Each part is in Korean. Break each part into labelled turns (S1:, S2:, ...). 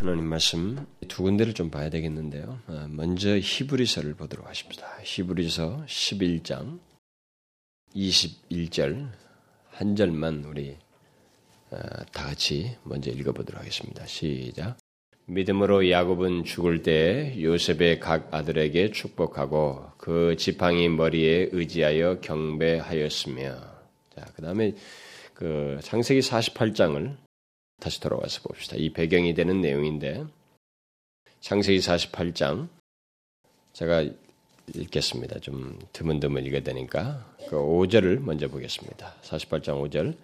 S1: 하나님 말씀 두 군데를 좀 봐야 되겠는데요. 어, 먼저 히브리서를 보도록 하십니다. 히브리서 11장 21절 한 절만 우리 어, 다 같이 먼저 읽어보도록 하겠습니다. 시작. 믿음으로 야곱은 죽을 때 요셉의 각 아들에게 축복하고 그 지팡이 머리에 의지하여 경배하였으며 자, 그다음에 그 창세기 48장을 다시 돌아와서 봅시다. 이 배경이 되는 내용인데 창세기 48장 제가 읽겠습니다. 좀 드문드문 읽어야 되니까 그 5절을 먼저 보겠습니다. 48장 5절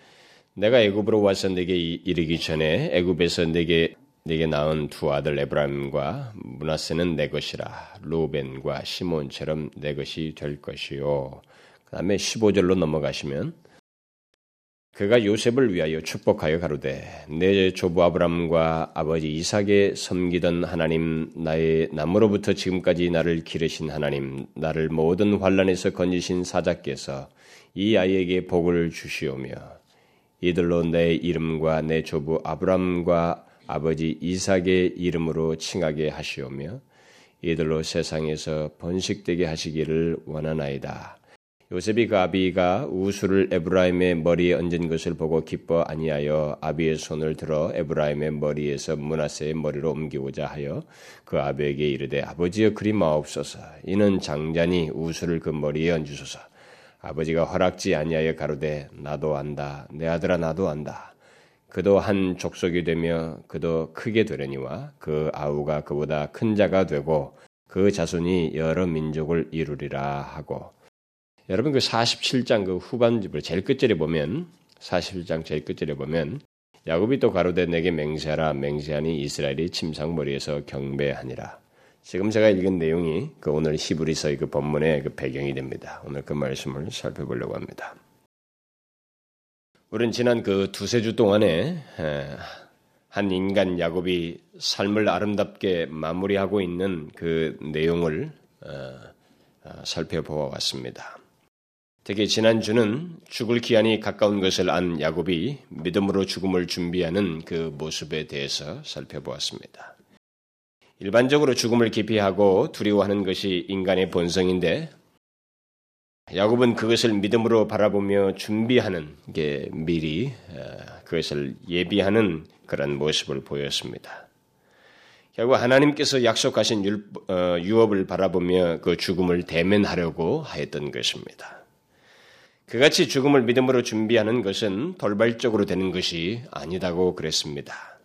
S1: 내가 애굽으로 와서 내게 이르기 전에 애굽에서 내게 내게 낳은 두 아들 에브라임과 문하세는 내 것이라 루벤과 시몬처럼 내 것이 될 것이요. 그 다음에 15절로 넘어가시면 그가 요셉을 위하여 축복하여 가로되 내 조부 아브람과 아버지 이삭에 섬기던 하나님 나의 남으로부터 지금까지 나를 기르신 하나님 나를 모든 환란에서 건지신 사자께서 이 아이에게 복을 주시오며 이들로 내 이름과 내 조부 아브람과 아버지 이삭의 이름으로 칭하게 하시오며 이들로 세상에서 번식되게 하시기를 원하나이다. 요셉이 그 아비가 우수를 에브라임의 머리에 얹은 것을 보고 기뻐 아니하여 아비의 손을 들어 에브라임의 머리에서 문하세의 머리로 옮기고자 하여 그 아비에게 이르되 아버지여 그리 마옵소서. 이는 장자니 우수를 그 머리에 얹으소서. 아버지가 허락지 아니하여 가로되 나도 안다. 내 아들아 나도 안다. 그도 한 족속이 되며 그도 크게 되려니와 그 아우가 그보다 큰 자가 되고 그 자손이 여러 민족을 이루리라 하고 여러분 그 47장 그 후반집을 제일 끝절에 보면 41장 제일 끝절에 보면 야곱이 또 가로되 내게 맹세하라 맹세하니 이스라엘이 침상머리에서 경배하니라. 지금 제가 읽은 내용이 그 오늘 히브리서의 그 본문의 그 배경이 됩니다. 오늘 그 말씀을 살펴보려고 합니다. 우리는 지난 그 두세 주 동안에 한 인간 야곱이 삶을 아름답게 마무리하고 있는 그 내용을 어, 어, 살펴보았습니다. 특히 지난주는 죽을 기한이 가까운 것을 안 야곱이 믿음으로 죽음을 준비하는 그 모습에 대해서 살펴보았습니다. 일반적으로 죽음을 기피하고 두려워하는 것이 인간의 본성인데 야곱은 그것을 믿음으로 바라보며 준비하는 게 미리 어, 그것을 예비하는 그런 모습을 보였습니다. 결국 하나님께서 약속하신 어, 유업을 바라보며 그 죽음을 대면하려고 하였던 것입니다. 그같이 죽음을 믿음으로 준비하는 것은 돌발적으로 되는 것이 아니다고 그랬습니다.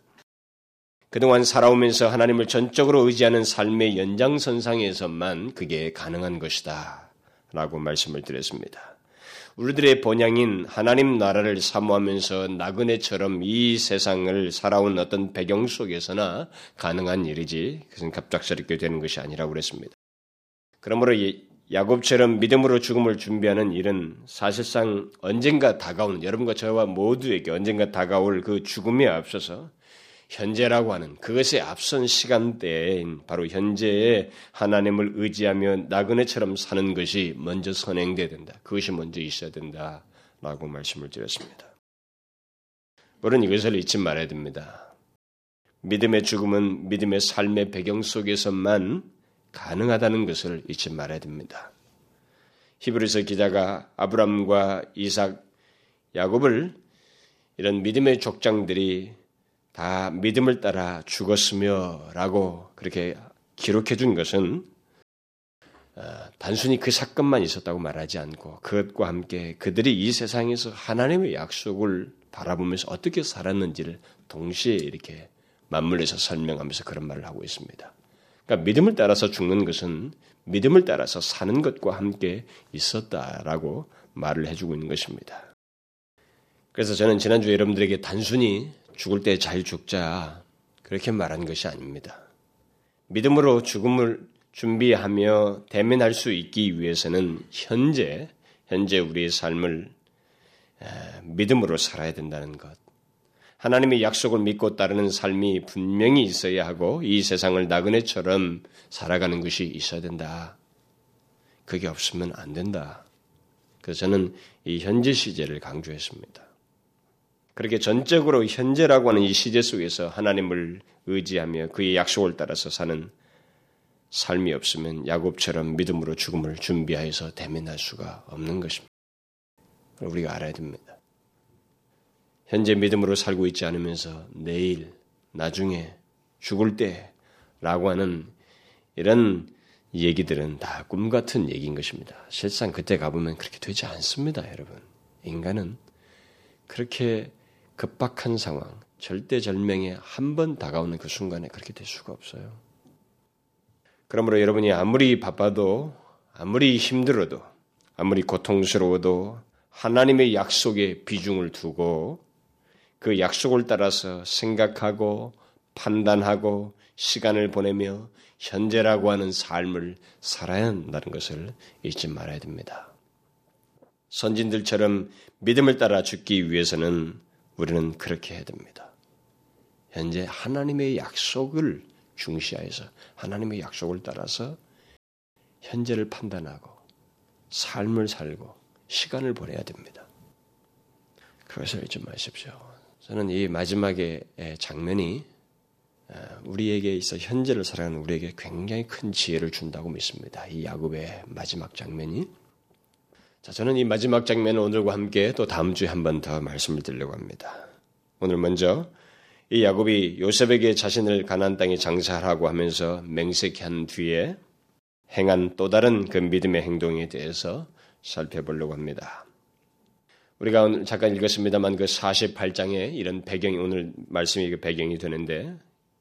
S1: 그동안 살아오면서 하나님을 전적으로 의지하는 삶의 연장선상에서만 그게 가능한 것이다. 라고 말씀을 드렸습니다. 우리들의 본향인 하나님 나라를 사모하면서 나그네처럼 이 세상을 살아온 어떤 배경 속에서나 가능한 일이지 그것은 갑작스럽게 되는 것이 아니라고 그랬습니다. 그러므로 야곱처럼 믿음으로 죽음을 준비하는 일은 사실상 언젠가 다가오는 여러분과 저와 모두에게 언젠가 다가올 그 죽음에 앞서서 현재라고 하는 그것에 앞선 시간대인 바로 현재에 하나님을 의지하며 나그네처럼 사는 것이 먼저 선행돼야 된다. 그것이 먼저 있어야 된다. 라고 말씀을 드렸습니다. 물론 이것을 잊지 말아야 됩니다. 믿음의 죽음은 믿음의 삶의 배경 속에서만 가능하다는 것을 잊지 말아야 됩니다. 히브리서 기자가 아브람과 이삭, 야곱을 이런 믿음의 족장들이 다 믿음을 따라 죽었으며 라고 그렇게 기록해 준 것은 어, 단순히 그 사건만 있었다고 말하지 않고 그것과 함께 그들이 이 세상에서 하나님의 약속을 바라보면서 어떻게 살았는지를 동시에 이렇게 맞물려서 설명하면서 그런 말을 하고 있습니다. 그러니까 믿음을 따라서 죽는 것은 믿음을 따라서 사는 것과 함께 있었다라고 말을 해주고 있는 것입니다. 그래서 저는 지난주에 여러분들에게 단순히 죽을 때 잘 죽자 그렇게 말한 것이 아닙니다. 믿음으로 죽음을 준비하며 대면할 수 있기 위해서는 현재 현재 우리의 삶을 믿음으로 살아야 된다는 것. 하나님의 약속을 믿고 따르는 삶이 분명히 있어야 하고 이 세상을 나그네처럼 살아가는 것이 있어야 된다. 그게 없으면 안 된다. 그래서 저는 이 현재 시제를 강조했습니다. 그렇게 전적으로 현재라고 하는 이 시제 속에서 하나님을 의지하며 그의 약속을 따라서 사는 삶이 없으면 야곱처럼 믿음으로 죽음을 준비하여서 대면할 수가 없는 것입니다. 우리가 알아야 됩니다. 현재 믿음으로 살고 있지 않으면서 내일, 나중에, 죽을 때라고 하는 이런 얘기들은 다 꿈 같은 얘기인 것입니다. 실상 그때 가보면 그렇게 되지 않습니다, 여러분. 인간은 그렇게 급박한 상황, 절대절명에 한 번 다가오는 그 순간에 그렇게 될 수가 없어요. 그러므로 여러분이 아무리 바빠도, 아무리 힘들어도, 아무리 고통스러워도 하나님의 약속에 비중을 두고 그 약속을 따라서 생각하고 판단하고 시간을 보내며 현재라고 하는 삶을 살아야 한다는 것을 잊지 말아야 됩니다. 선진들처럼 믿음을 따라 죽기 위해서는 우리는 그렇게 해야 됩니다. 현재 하나님의 약속을 중시하여서 하나님의 약속을 따라서 현재를 판단하고 삶을 살고 시간을 보내야 됩니다. 그것을 잊지 마십시오. 저는 이 마지막의 장면이 우리에게 있어 현재를 살아가는 우리에게 굉장히 큰 지혜를 준다고 믿습니다. 이 야곱의 마지막 장면이. 자, 저는 이 마지막 장면을 오늘과 함께 또 다음 주에 한 번 더 말씀을 드리려고 합니다. 오늘 먼저 이 야곱이 요셉에게 자신을 가난 땅에 장사하라고 하면서 맹세한 뒤에 행한 또 다른 그 믿음의 행동에 대해서 살펴보려고 합니다. 우리가 오늘 잠깐 읽었습니다만 그 48장에 이런 배경이 오늘 말씀이 그 배경이 되는데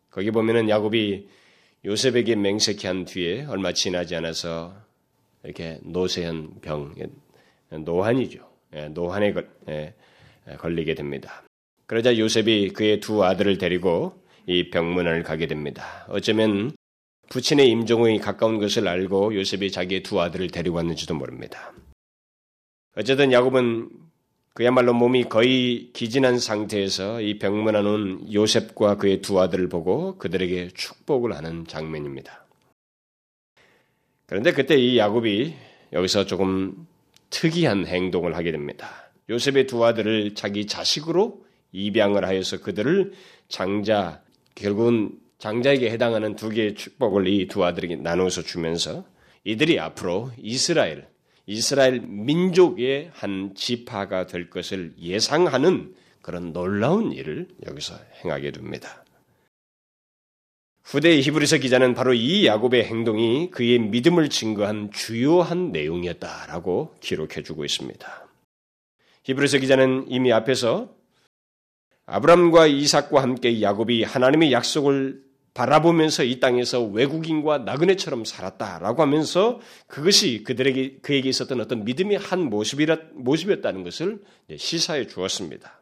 S1: 거기 보면은 야곱이 요셉에게 맹세한 뒤에 얼마 지나지 않아서 이렇게 노쇠한 병, 노환이죠. 예, 노환에 예, 걸리게 됩니다. 그러자 요셉이 그의 두 아들을 데리고 이 병문안을 가게 됩니다. 어쩌면 부친의 임종이 가까운 것을 알고 요셉이 자기의 두 아들을 데리고 왔는지도 모릅니다. 어쨌든 야곱은 그야말로 몸이 거의 기진한 상태에서 이 병문안 온 요셉과 그의 두 아들을 보고 그들에게 축복을 하는 장면입니다. 그런데 그때 이 야곱이 여기서 조금 특이한 행동을 하게 됩니다. 요셉의 두 아들을 자기 자식으로 입양을 하여서 그들을 장자, 결국은 장자에게 해당하는 두 개의 축복을 이 두 아들에게 나누어서 주면서 이들이 앞으로 이스라엘, 이스라엘 민족의 한 지파가 될 것을 예상하는 그런 놀라운 일을 여기서 행하게 됩니다. 후대 히브리서 기자는 바로 이 야곱의 행동이 그의 믿음을 증거한 주요한 내용이었다라고 기록해 주고 있습니다. 히브리서 기자는 이미 앞에서 아브람과 이삭과 함께 야곱이 하나님의 약속을 바라보면서 이 땅에서 외국인과 나그네처럼 살았다라고 하면서 그것이 그들에게 그에게 있었던 어떤 믿음의 한 모습이라, 모습이었다는 것을 시사해 주었습니다.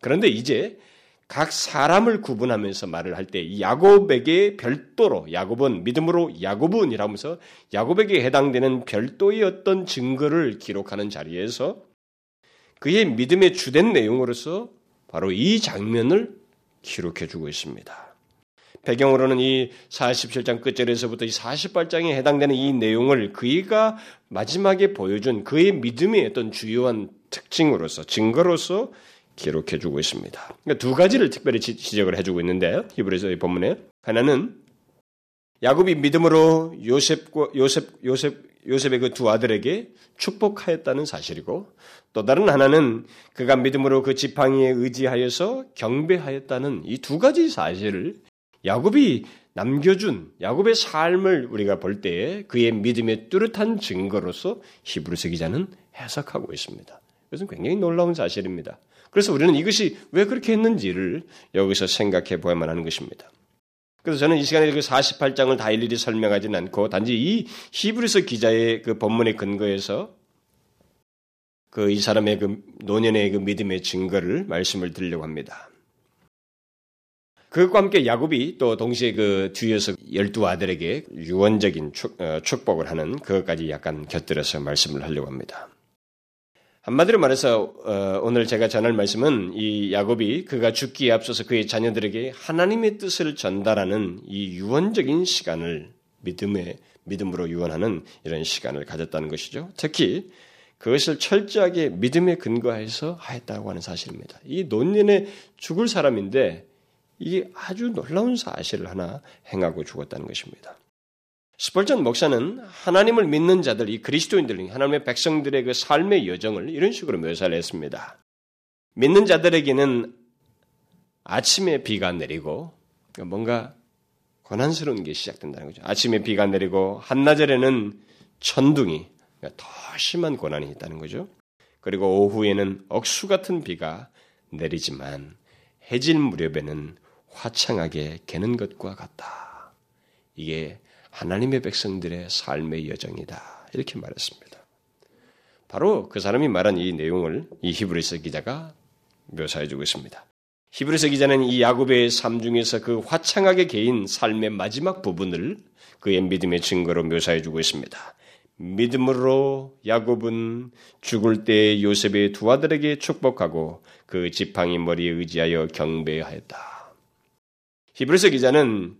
S1: 그런데 이제 각 사람을 구분하면서 말을 할 때 야곱에게 별도로 야곱은 믿음으로 야곱은이라면서 야곱에게 해당되는 별도의 어떤 증거를 기록하는 자리에서 그의 믿음의 주된 내용으로서 바로 이 장면을 기록해 주고 있습니다. 배경으로는 이 47장 끝절에서부터 이 48장에 해당되는 이 내용을 그이가 마지막에 보여준 그의 믿음의 어떤 주요한 특징으로서 증거로서 기록해 주고 있습니다. 그러니까 두 가지를 특별히 지적을 해 주고 있는데 히브리서의 본문에 하나는 야곱이 믿음으로 요셉과 요셉 요셉 요셉의 그 두 아들에게 축복하였다는 사실이고 또 다른 하나는 그가 믿음으로 그 지팡이에 의지하여서 경배하였다는 이 두 가지 사실을 야곱이 남겨준 야곱의 삶을 우리가 볼 때에 그의 믿음의 뚜렷한 증거로서 히브리서 기자는 해석하고 있습니다. 이것은 굉장히 놀라운 사실입니다. 그래서 우리는 이것이 왜 그렇게 했는지를 여기서 생각해 보야만 하는 것입니다. 그래서 저는 이 시간에 그 48장을 다 일일이 설명하지는 않고 단지 이 히브리서 기자의 그 본문의 근거에서 그 이 사람의 그 노년의 그 믿음의 증거를 말씀을 드리려고 합니다. 그것과 함께 야곱이 또 동시에 그 뒤에서 열두 아들에게 유언적인 축, 어, 복을 하는 그것까지 약간 곁들여서 말씀을 하려고 합니다. 한마디로 말해서 어, 오늘 제가 전할 말씀은 이 야곱이 그가 죽기에 앞서서 그의 자녀들에게 하나님의 뜻을 전달하는 이 유언적인 시간을 믿음의 믿음으로 유언하는 이런 시간을 가졌다는 것이죠. 특히 그것을 철저하게 믿음에 근거해서 하였다고 하는 사실입니다. 이 논년에 죽을 사람인데 이게 아주 놀라운 사실을 하나 행하고 죽었다는 것입니다. 스펄전 목사는 하나님을 믿는 자들, 이 그리스도인들, 하나님의 백성들의 그 삶의 여정을 이런 식으로 묘사를 했습니다. 믿는 자들에게는 아침에 비가 내리고 뭔가 고난스러운 게 시작된다는 거죠. 아침에 비가 내리고 한나절에는 천둥이 더 심한 고난이 있다는 거죠. 그리고 오후에는 억수 같은 비가 내리지만 해질 무렵에는 화창하게 개는 것과 같다. 이게 하나님의 백성들의 삶의 여정이다. 이렇게 말했습니다. 바로 그 사람이 말한 이 내용을 이 히브리서 기자가 묘사해 주고 있습니다. 히브리서 기자는 이 야곱의 삶 중에서 그 화창하게 개인 삶의 마지막 부분을 그의 믿음의 증거로 묘사해 주고 있습니다. 믿음으로 야곱은 죽을 때 요셉의 두 아들에게 축복하고 그 지팡이 머리에 의지하여 경배하였다. 히브리서 기자는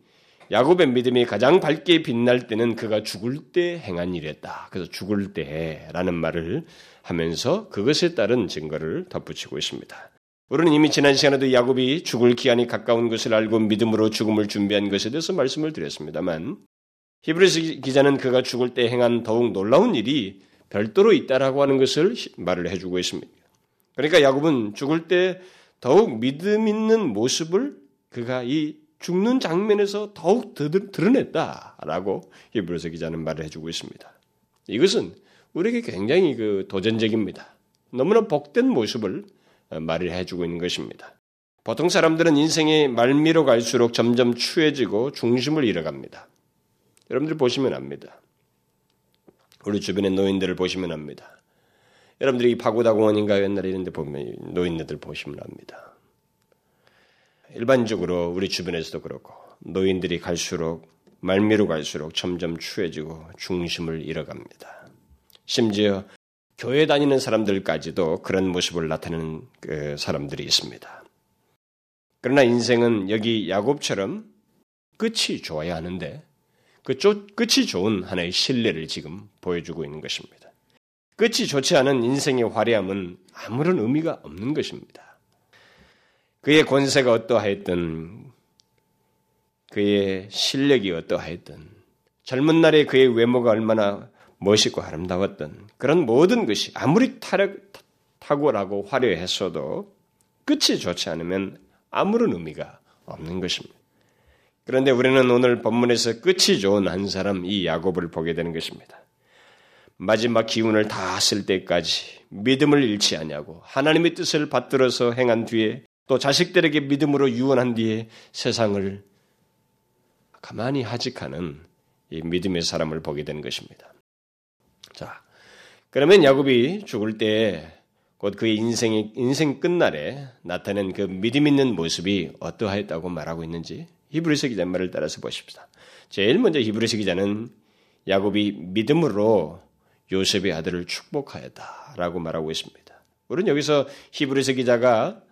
S1: 야곱의 믿음이 가장 밝게 빛날 때는 그가 죽을 때 행한 일이었다. 그래서 죽을 때라는 말을 하면서 그것에 따른 증거를 덧붙이고 있습니다. 우리는 이미 지난 시간에도 야곱이 죽을 기한이 가까운 것을 알고 믿음으로 죽음을 준비한 것에 대해서 말씀을 드렸습니다만 히브리서 기자는 그가 죽을 때 행한 더욱 놀라운 일이 별도로 있다라고 하는 것을 말을 해주고 있습니다. 그러니까 야곱은 죽을 때 더욱 믿음 있는 모습을 그가 이 죽는 장면에서 더욱 드러냈다라고 히브리서 기자는 말을 해주고 있습니다. 이것은 우리에게 굉장히 그 도전적입니다. 너무나 복된 모습을 말을 해주고 있는 것입니다. 보통 사람들은 인생의 말미로 갈수록 점점 추해지고 중심을 잃어갑니다. 여러분들 보시면 압니다. 우리 주변의 노인들을 보시면 압니다. 여러분들이 파고다 공원인가 옛날에 이런 데 보면 노인네들 보시면 압니다. 일반적으로 우리 주변에서도 그렇고 노인들이 갈수록 말미로 갈수록 점점 추해지고 중심을 잃어갑니다. 심지어 교회 다니는 사람들까지도 그런 모습을 나타내는 그 사람들이 있습니다. 그러나 인생은 여기 야곱처럼 끝이 좋아야 하는데 그 끝이 좋은 하나의 신뢰를 지금 보여주고 있는 것입니다. 끝이 좋지 않은 인생의 화려함은 아무런 의미가 없는 것입니다. 그의 권세가 어떠하였든 그의 실력이 어떠하였든 젊은 날에 그의 외모가 얼마나 멋있고 아름다웠던 그런 모든 것이 아무리 탁월하고 화려했어도 끝이 좋지 않으면 아무런 의미가 없는 것입니다. 그런데 우리는 오늘 본문에서 끝이 좋은 한 사람 이 야곱을 보게 되는 것입니다. 마지막 기운을 다 쓸 때까지 믿음을 잃지 않냐고 하나님의 뜻을 받들어서 행한 뒤에 또 자식들에게 믿음으로 유언한 뒤에 세상을 가만히 하직하는 이 믿음의 사람을 보게 되는 것입니다. 자, 그러면 야곱이 죽을 때 곧 그의 인생의 인생 끝날에 나타낸 그 믿음 있는 모습이 어떠하였다고 말하고 있는지 히브리서 기자 말을 따라서 보십시다. 제일 먼저 히브리서 기자는 야곱이 믿음으로 요셉의 아들을 축복하였다라고 말하고 있습니다. 우리는 여기서 히브리서 기자가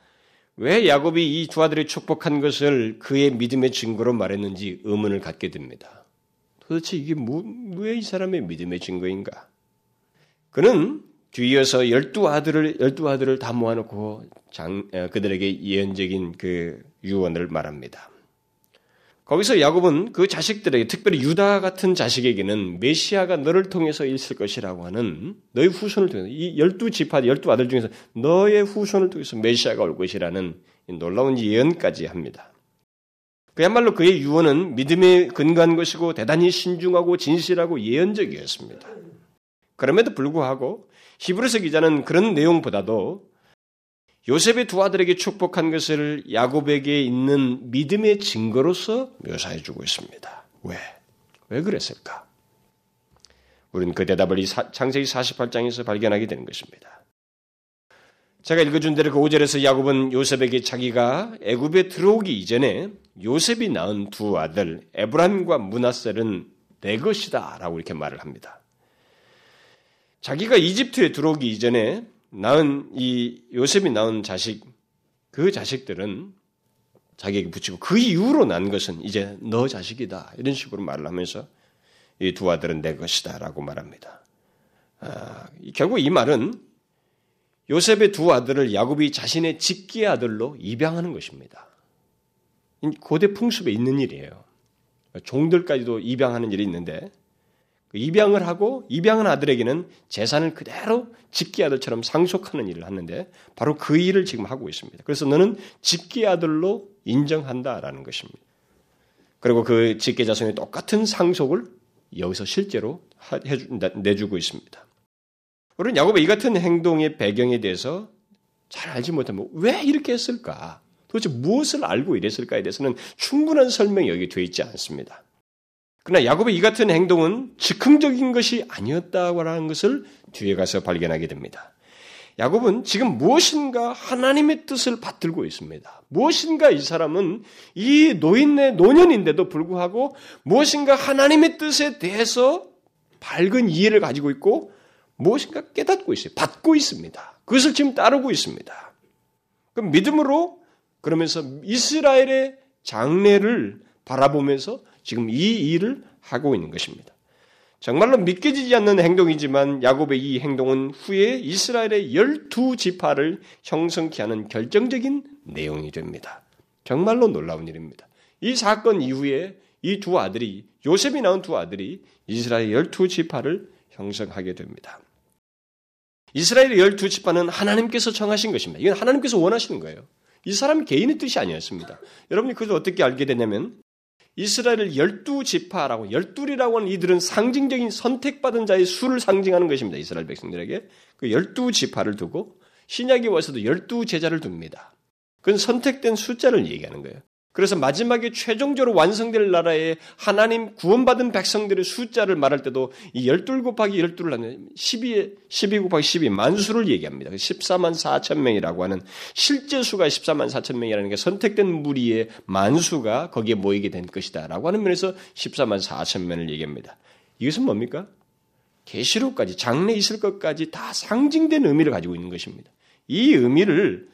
S1: 왜 야곱이 이 두 아들을 축복한 것을 그의 믿음의 증거로 말했는지 의문을 갖게 됩니다. 도대체 이게 왜 이 사람의 믿음의 증거인가? 그는 뒤이어서 열두 아들을 열두 아들을 다 모아놓고 장, 그들에게 예언적인 그 유언을 말합니다. 거기서 야곱은 그 자식들에게 특별히 유다 같은 자식에게는 메시아가 너를 통해서 있을 것이라고 하는 너의 후손을 통해서 이 열두 지파 열두 아들 중에서 너의 후손을 통해서 메시아가 올 것이라는 놀라운 예언까지 합니다. 그야말로 그의 유언은 믿음에 근거한 것이고 대단히 신중하고 진실하고 예언적이었습니다. 그럼에도 불구하고 히브리서 기자는 그런 내용보다도 요셉의 두 아들에게 축복한 것을 야곱에게 있는 믿음의 증거로서 묘사해 주고 있습니다. 왜? 왜 그랬을까? 우리는 그 대답을 이 창세기 48장에서 발견하게 되는 것입니다. 제가 읽어준 대로 그 5절에서 야곱은 요셉에게 자기가 애굽에 들어오기 이전에 요셉이 낳은 두 아들 에브란과 문하셀은 내 것이다 라고 이렇게 말을 합니다. 자기가 이집트에 들어오기 이전에 낳은 이 요셉이 낳은 자식 그 자식들은 자기에게 붙이고 그 이후로 난 것은 이제 너 자식이다 이런 식으로 말을 하면서 이 두 아들은 내 것이다라고 말합니다. 아, 결국 이 말은 요셉의 두 아들을 야곱이 자신의 직계 아들로 입양하는 것입니다. 고대 풍습에 있는 일이에요. 종들까지도 입양하는 일이 있는데 그 입양을 하고 입양한 아들에게는 재산을 그대로 직계 아들처럼 상속하는 일을 하는데 바로 그 일을 지금 하고 있습니다. 그래서 너는 직계 아들로 인정한다라는 것입니다. 그리고 그 직계 자손의 똑같은 상속을 여기서 실제로 해주, 내주고 있습니다. 우리는 야곱의 이 같은 행동의 배경에 대해서 잘 알지 못하면 왜 이렇게 했을까? 도대체 무엇을 알고 이랬을까에 대해서는 충분한 설명이 여기 되어 있지 않습니다. 그러나 야곱의 이 같은 행동은 즉흥적인 것이 아니었다고 하는 것을 뒤에 가서 발견하게 됩니다. 야곱은 지금 무엇인가 하나님의 뜻을 받들고 있습니다. 무엇인가 이 사람은 이 노인네 노년인데도 불구하고 무엇인가 하나님의 뜻에 대해서 밝은 이해를 가지고 있고 무엇인가 깨닫고 있어요. 받고 있습니다. 그것을 지금 따르고 있습니다. 그 믿음으로 그러면서 이스라엘의 장래를 바라보면서 지금 이 일을 하고 있는 것입니다. 정말로 믿겨지지 않는 행동이지만 야곱의 이 행동은 후에 이스라엘의 열두 지파를 형성케 하는 결정적인 내용이 됩니다. 정말로 놀라운 일입니다. 이 사건 이후에 이 두 아들이 요셉이 낳은 두 아들이 이스라엘 열두 지파를 형성하게 됩니다. 이스라엘의 열두 지파는 하나님께서 정하신 것입니다. 이건 하나님께서 원하시는 거예요. 이 사람 개인의 뜻이 아니었습니다. 여러분이 그것을 어떻게 알게 되냐면 이스라엘을 열두 지파라고 열둘이라고 하는 이들은 상징적인 선택받은 자의 수를 상징하는 것입니다. 이스라엘 백성들에게 그 열두 지파를 두고 신약에 와서도 열두 제자를 둡니다. 그건 선택된 숫자를 얘기하는 거예요. 그래서 마지막에 최종적으로 완성될 나라에 하나님 구원받은 백성들의 숫자를 말할 때도 이 12 곱하기 12를 하면 12, 12 곱하기 12 만수를 얘기합니다. 14만 4천 명이라고 하는 실제 수가 14만 4천 명이라는 게 선택된 무리의 만수가 거기에 모이게 된 것이다. 라고 하는 면에서 14만 4천 명을 얘기합니다. 이것은 뭡니까? 계시록까지 장래 있을 것까지 다 상징된 의미를 가지고 있는 것입니다. 이 의미를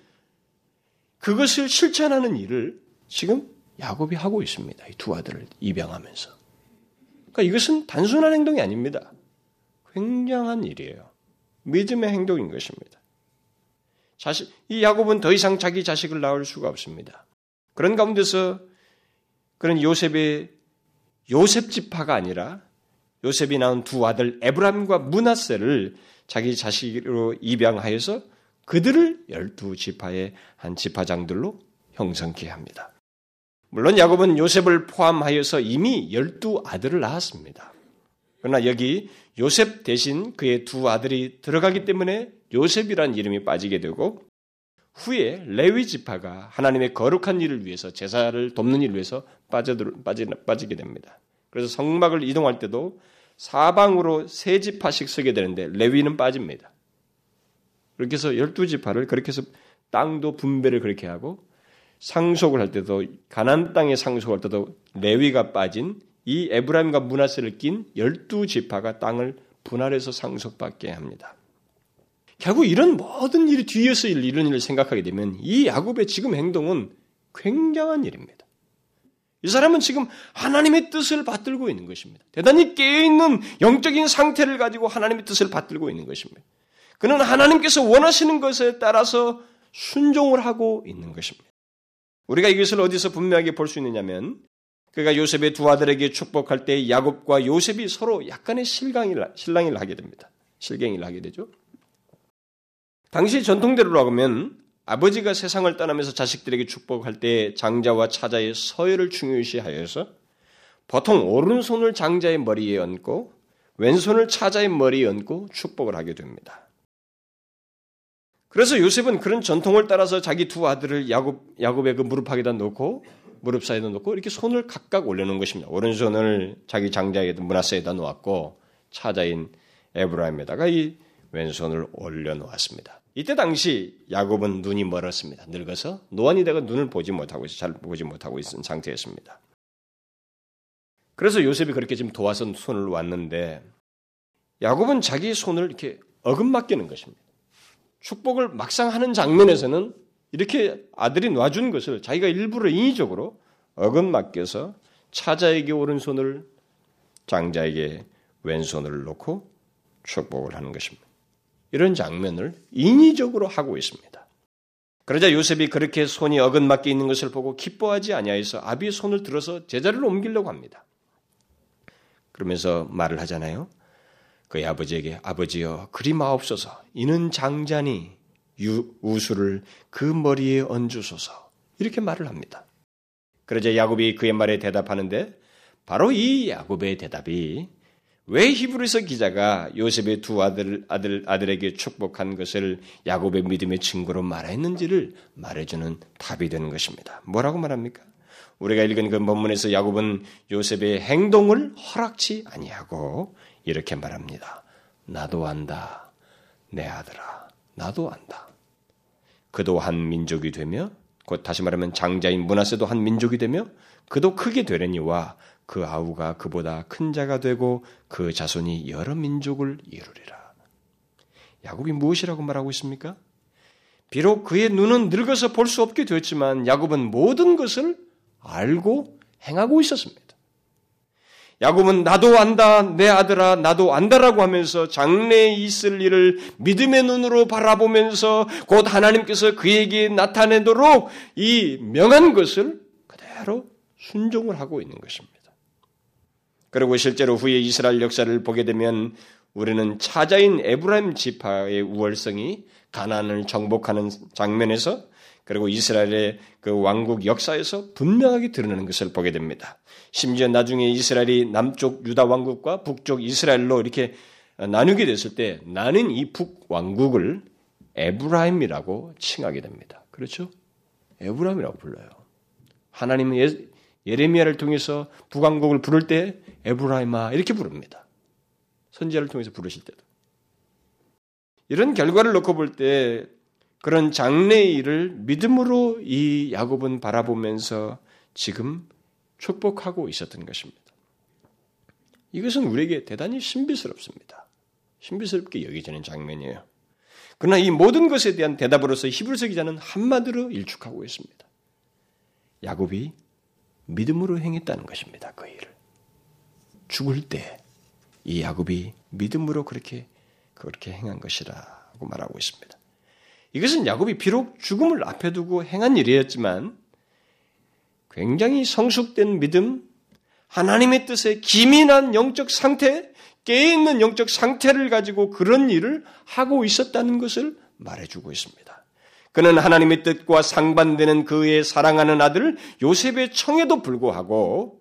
S1: 그것을 실천하는 일을 지금 야곱이 하고 있습니다. 이 두 아들을 입양하면서. 그러니까 이것은 단순한 행동이 아닙니다. 굉장한 일이에요. 믿음의 행동인 것입니다. 자식, 이 야곱은 더 이상 자기 자식을 낳을 수가 없습니다. 그런 가운데서 그런 요셉의 요셉 지파가 아니라 요셉이 낳은 두 아들 에브람과 문하세를 자기 자식으로 입양하여서 그들을 열두 지파의 한 지파장들로 형성케 합니다. 물론 야곱은 요셉을 포함하여서 이미 열두 아들을 낳았습니다. 그러나 여기 요셉 대신 그의 두 아들이 들어가기 때문에 요셉이란 이름이 빠지게 되고 후에 레위 지파가 하나님의 거룩한 일을 위해서 제사를 돕는 일을 위해서 빠져 빠지게 됩니다. 그래서 성막을 이동할 때도 사방으로 세 지파씩 서게 되는데 레위는 빠집니다. 그렇게 해서 열두 지파를 그렇게 해서 땅도 분배를 그렇게 하고 상속을 할 때도 가난 땅에 상속할 때도 레위가 빠진 이 에브라임과 문하세를 낀 열두 지파가 땅을 분할해서 상속받게 합니다. 결국 이런 모든 일이 뒤에서 이런 일을 생각하게 되면 이 야곱의 지금 행동은 굉장한 일입니다. 이 사람은 지금 하나님의 뜻을 받들고 있는 것입니다. 대단히 깨어있는 영적인 상태를 가지고 하나님의 뜻을 받들고 있는 것입니다. 그는 하나님께서 원하시는 것에 따라서 순종을 하고 있는 것입니다. 우리가 이것을 어디서 분명하게 볼 수 있느냐면 그가 요셉의 두 아들에게 축복할 때 야곱과 요셉이 서로 약간의 실강을, 실랑이를 하게 됩니다. 실갱이를 하게 되죠. 당시 전통대로라고 하면 아버지가 세상을 떠나면서 자식들에게 축복할 때 장자와 차자의 서열을 중요시하여서 보통 오른손을 장자의 머리에 얹고 왼손을 차자의 머리에 얹고 축복을 하게 됩니다. 그래서 요셉은 그런 전통을 따라서 자기 두 아들을 야곱, 야곱의 그 무릎팍에다 놓고 무릎 사이에다 놓고 이렇게 손을 각각 올려놓은 것입니다. 오른손을 자기 장자에다 문하세에다 놓았고 차자인 에브라임에다가 이 왼손을 올려놓았습니다. 이때 당시 야곱은 눈이 멀었습니다. 늙어서 노안이 되고 눈을 보지 못하고 잘 보지 못하고 있는 상태였습니다. 그래서 요셉이 그렇게 지금 도와서 손을 왔는데 야곱은 자기 손을 이렇게 어긋맞기는 것입니다. 축복을 막상 하는 장면에서는 이렇게 아들이 놔준 것을 자기가 일부러 인위적으로 어긋맞겨서 차자에게 오른손을 장자에게 왼손을 놓고 축복을 하는 것입니다. 이런 장면을 인위적으로 하고 있습니다. 그러자 요셉이 그렇게 손이 어긋맞게 있는 것을 보고 기뻐하지 아니하여서 아비의 손을 들어서 제자를 옮기려고 합니다. 그러면서 말을 하잖아요. 그의 아버지에게 아버지여 그리 마옵소서 이는 장자니 우수를 그 머리에 얹으소서 이렇게 말을 합니다. 그러자 야곱이 그의 말에 대답하는데 바로 이 야곱의 대답이 왜 히브리서 기자가 요셉의 두 아들, 아들, 아들에게 축복한 것을 야곱의 믿음의 증거로 말했는지를 말해주는 답이 되는 것입니다. 뭐라고 말합니까? 우리가 읽은 그 본문에서 야곱은 요셉의 행동을 허락치 아니하고 이렇게 말합니다. 나도 안다. 내 아들아. 나도 안다. 그도 한 민족이 되며 곧 다시 말하면 장자인 문하세도 한 민족이 되며 그도 크게 되려니와 그 아우가 그보다 큰 자가 되고 그 자손이 여러 민족을 이루리라. 야곱이 무엇이라고 말하고 있습니까? 비록 그의 눈은 늙어서 볼 수 없게 되었지만 야곱은 모든 것을 알고 행하고 있었습니다. 야곱은 나도 안다, 내 아들아, 나도 안다라고 하면서 장래에 있을 일을 믿음의 눈으로 바라보면서 곧 하나님께서 그에게 나타내도록 이 명한 것을 그대로 순종을 하고 있는 것입니다. 그리고 실제로 후에 이스라엘 역사를 보게 되면 우리는 차자인 에브라임 지파의 우월성이 가난을 정복하는 장면에서 그리고 이스라엘의 그 왕국 역사에서 분명하게 드러나는 것을 보게 됩니다. 심지어 나중에 이스라엘이 남쪽 유다 왕국과 북쪽 이스라엘로 이렇게 나누게 됐을 때 나는 이 북 왕국을 에브라임이라고 칭하게 됩니다. 그렇죠? 에브라임이라고 불러요. 하나님은 예, 예레미야를 통해서 북왕국을 부를 때 에브라임아 이렇게 부릅니다. 선지자를 통해서 부르실 때도. 이런 결과를 놓고 볼 때 그런 장래의 일을 믿음으로 이 야곱은 바라보면서 지금 축복하고 있었던 것입니다. 이것은 우리에게 대단히 신비스럽습니다. 신비스럽게 여겨지는 장면이에요. 그러나 이 모든 것에 대한 대답으로서 히브리서 기자는 한마디로 일축하고 있습니다. 야곱이 믿음으로 행했다는 것입니다. 그 일을. 죽을 때 이 야곱이 믿음으로 그렇게 그렇게 행한 것이라고 말하고 있습니다. 이것은 야곱이 비록 죽음을 앞에 두고 행한 일이었지만 굉장히 성숙된 믿음, 하나님의 뜻에 기민한 영적 상태, 깨어있는 영적 상태를 가지고 그런 일을 하고 있었다는 것을 말해주고 있습니다. 그는 하나님의 뜻과 상반되는 그의 사랑하는 아들 요셉의 청에도 불구하고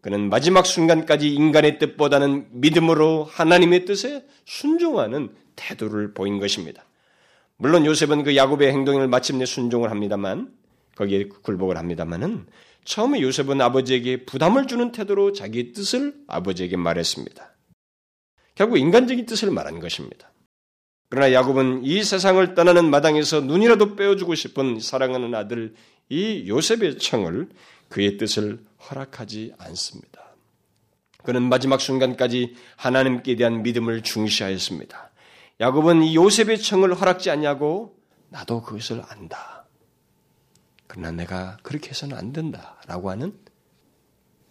S1: 그는 마지막 순간까지 인간의 뜻보다는 믿음으로 하나님의 뜻에 순종하는 태도를 보인 것입니다. 물론 요셉은 그 야곱의 행동을 마침내 순종을 합니다만 거기에 굴복을 합니다만은 처음에 요셉은 아버지에게 부담을 주는 태도로 자기의 뜻을 아버지에게 말했습니다. 결국 인간적인 뜻을 말한 것입니다. 그러나 야곱은 이 세상을 떠나는 마당에서 눈이라도 빼어주고 싶은 사랑하는 아들 이 요셉의 청을 그의 뜻을 허락하지 않습니다. 그는 마지막 순간까지 하나님께 대한 믿음을 중시하였습니다. 야곱은 이 요셉의 청을 허락지 않냐고 나도 그것을 안다. 그러나 내가 그렇게 해서는 안 된다라고 하는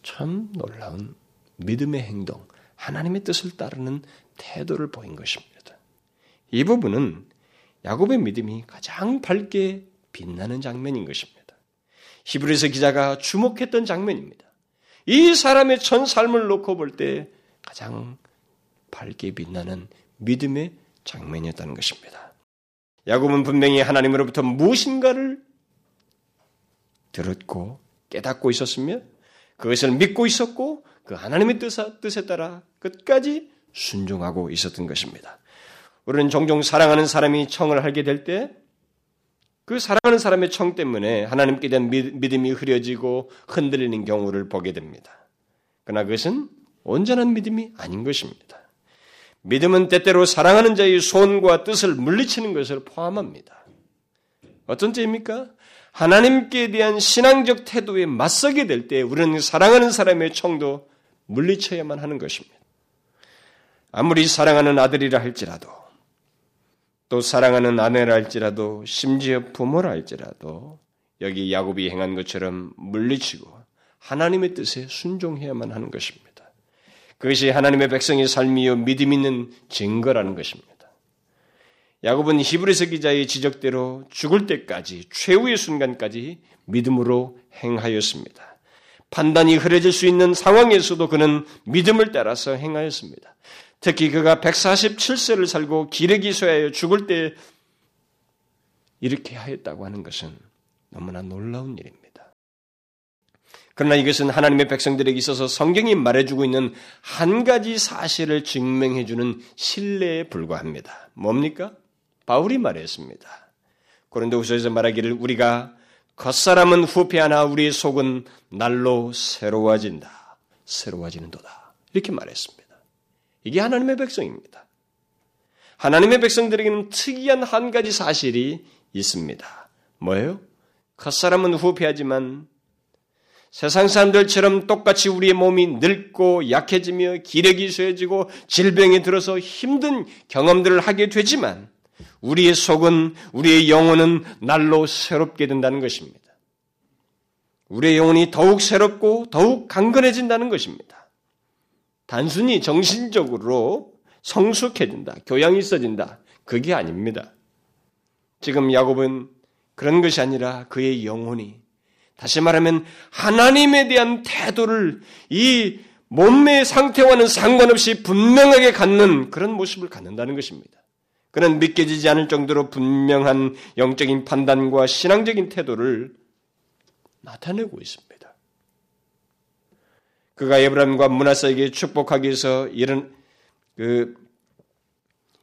S1: 참 놀라운 믿음의 행동, 하나님의 뜻을 따르는 태도를 보인 것입니다. 이 부분은 야곱의 믿음이 가장 밝게 빛나는 장면인 것입니다. 히브리서 기자가 주목했던 장면입니다. 이 사람의 전 삶을 놓고 볼 때 가장 밝게 빛나는 믿음의 장면이었다는 것입니다. 야곱은 분명히 하나님으로부터 무엇인가를 들었고 깨닫고 있었으며 그것을 믿고 있었고 그 하나님의 뜻에 따라 끝까지 순종하고 있었던 것입니다. 우리는 종종 사랑하는 사람이 청을 하게 될 때 그 사랑하는 사람의 청 때문에 하나님께 대한 믿음이 흐려지고 흔들리는 경우를 보게 됩니다. 그러나 그것은 온전한 믿음이 아닌 것입니다. 믿음은 때때로 사랑하는 자의 손과 뜻을 물리치는 것을 포함합니다. 어떤 때입니까? 하나님께 대한 신앙적 태도에 맞서게 될 때 우리는 사랑하는 사람의 청도 물리쳐야만 하는 것입니다. 아무리 사랑하는 아들이라 할지라도 또 사랑하는 아내라 할지라도 심지어 부모라 할지라도 여기 야곱이 행한 것처럼 물리치고 하나님의 뜻에 순종해야만 하는 것입니다. 그것이 하나님의 백성의 삶이요 믿음 있는 증거라는 것입니다. 야곱은 히브리서 기자의 지적대로 죽을 때까지 최후의 순간까지 믿음으로 행하였습니다. 판단이 흐려질 수 있는 상황에서도 그는 믿음을 따라서 행하였습니다. 특히 그가 147세를 살고 기레기 쇠하여 죽을 때 이렇게 하였다고 하는 것은 너무나 놀라운 일입니다. 그러나 이것은 하나님의 백성들에게 있어서 성경이 말해주고 있는 한 가지 사실을 증명해주는 신뢰에 불과합니다. 뭡니까? 바울이 말했습니다. 고린도후서에서 말하기를 우리가 겉사람은 후패하나 우리의 속은 날로 새로워진다. 새로워지는도다. 이렇게 말했습니다. 이게 하나님의 백성입니다. 하나님의 백성들에게는 특이한 한 가지 사실이 있습니다. 뭐예요? 겉사람은 후패하지만 세상 사람들처럼 똑같이 우리의 몸이 늙고 약해지며 기력이 쇠해지고 질병에 들어서 힘든 경험들을 하게 되지만 우리의 속은 우리의 영혼은 날로 새롭게 된다는 것입니다. 우리의 영혼이 더욱 새롭고 더욱 강건해진다는 것입니다. 단순히 정신적으로 성숙해진다, 교양이 있어진다. 그게 아닙니다. 지금 야곱은 그런 것이 아니라 그의 영혼이 다시 말하면 하나님에 대한 태도를 이 몸매의 상태와는 상관없이 분명하게 갖는 그런 모습을 갖는다는 것입니다. 그는 믿겨지지 않을 정도로 분명한 영적인 판단과 신앙적인 태도를 나타내고 있습니다. 그가 에브라임과 문하사에게 축복하기 위해서 일은 그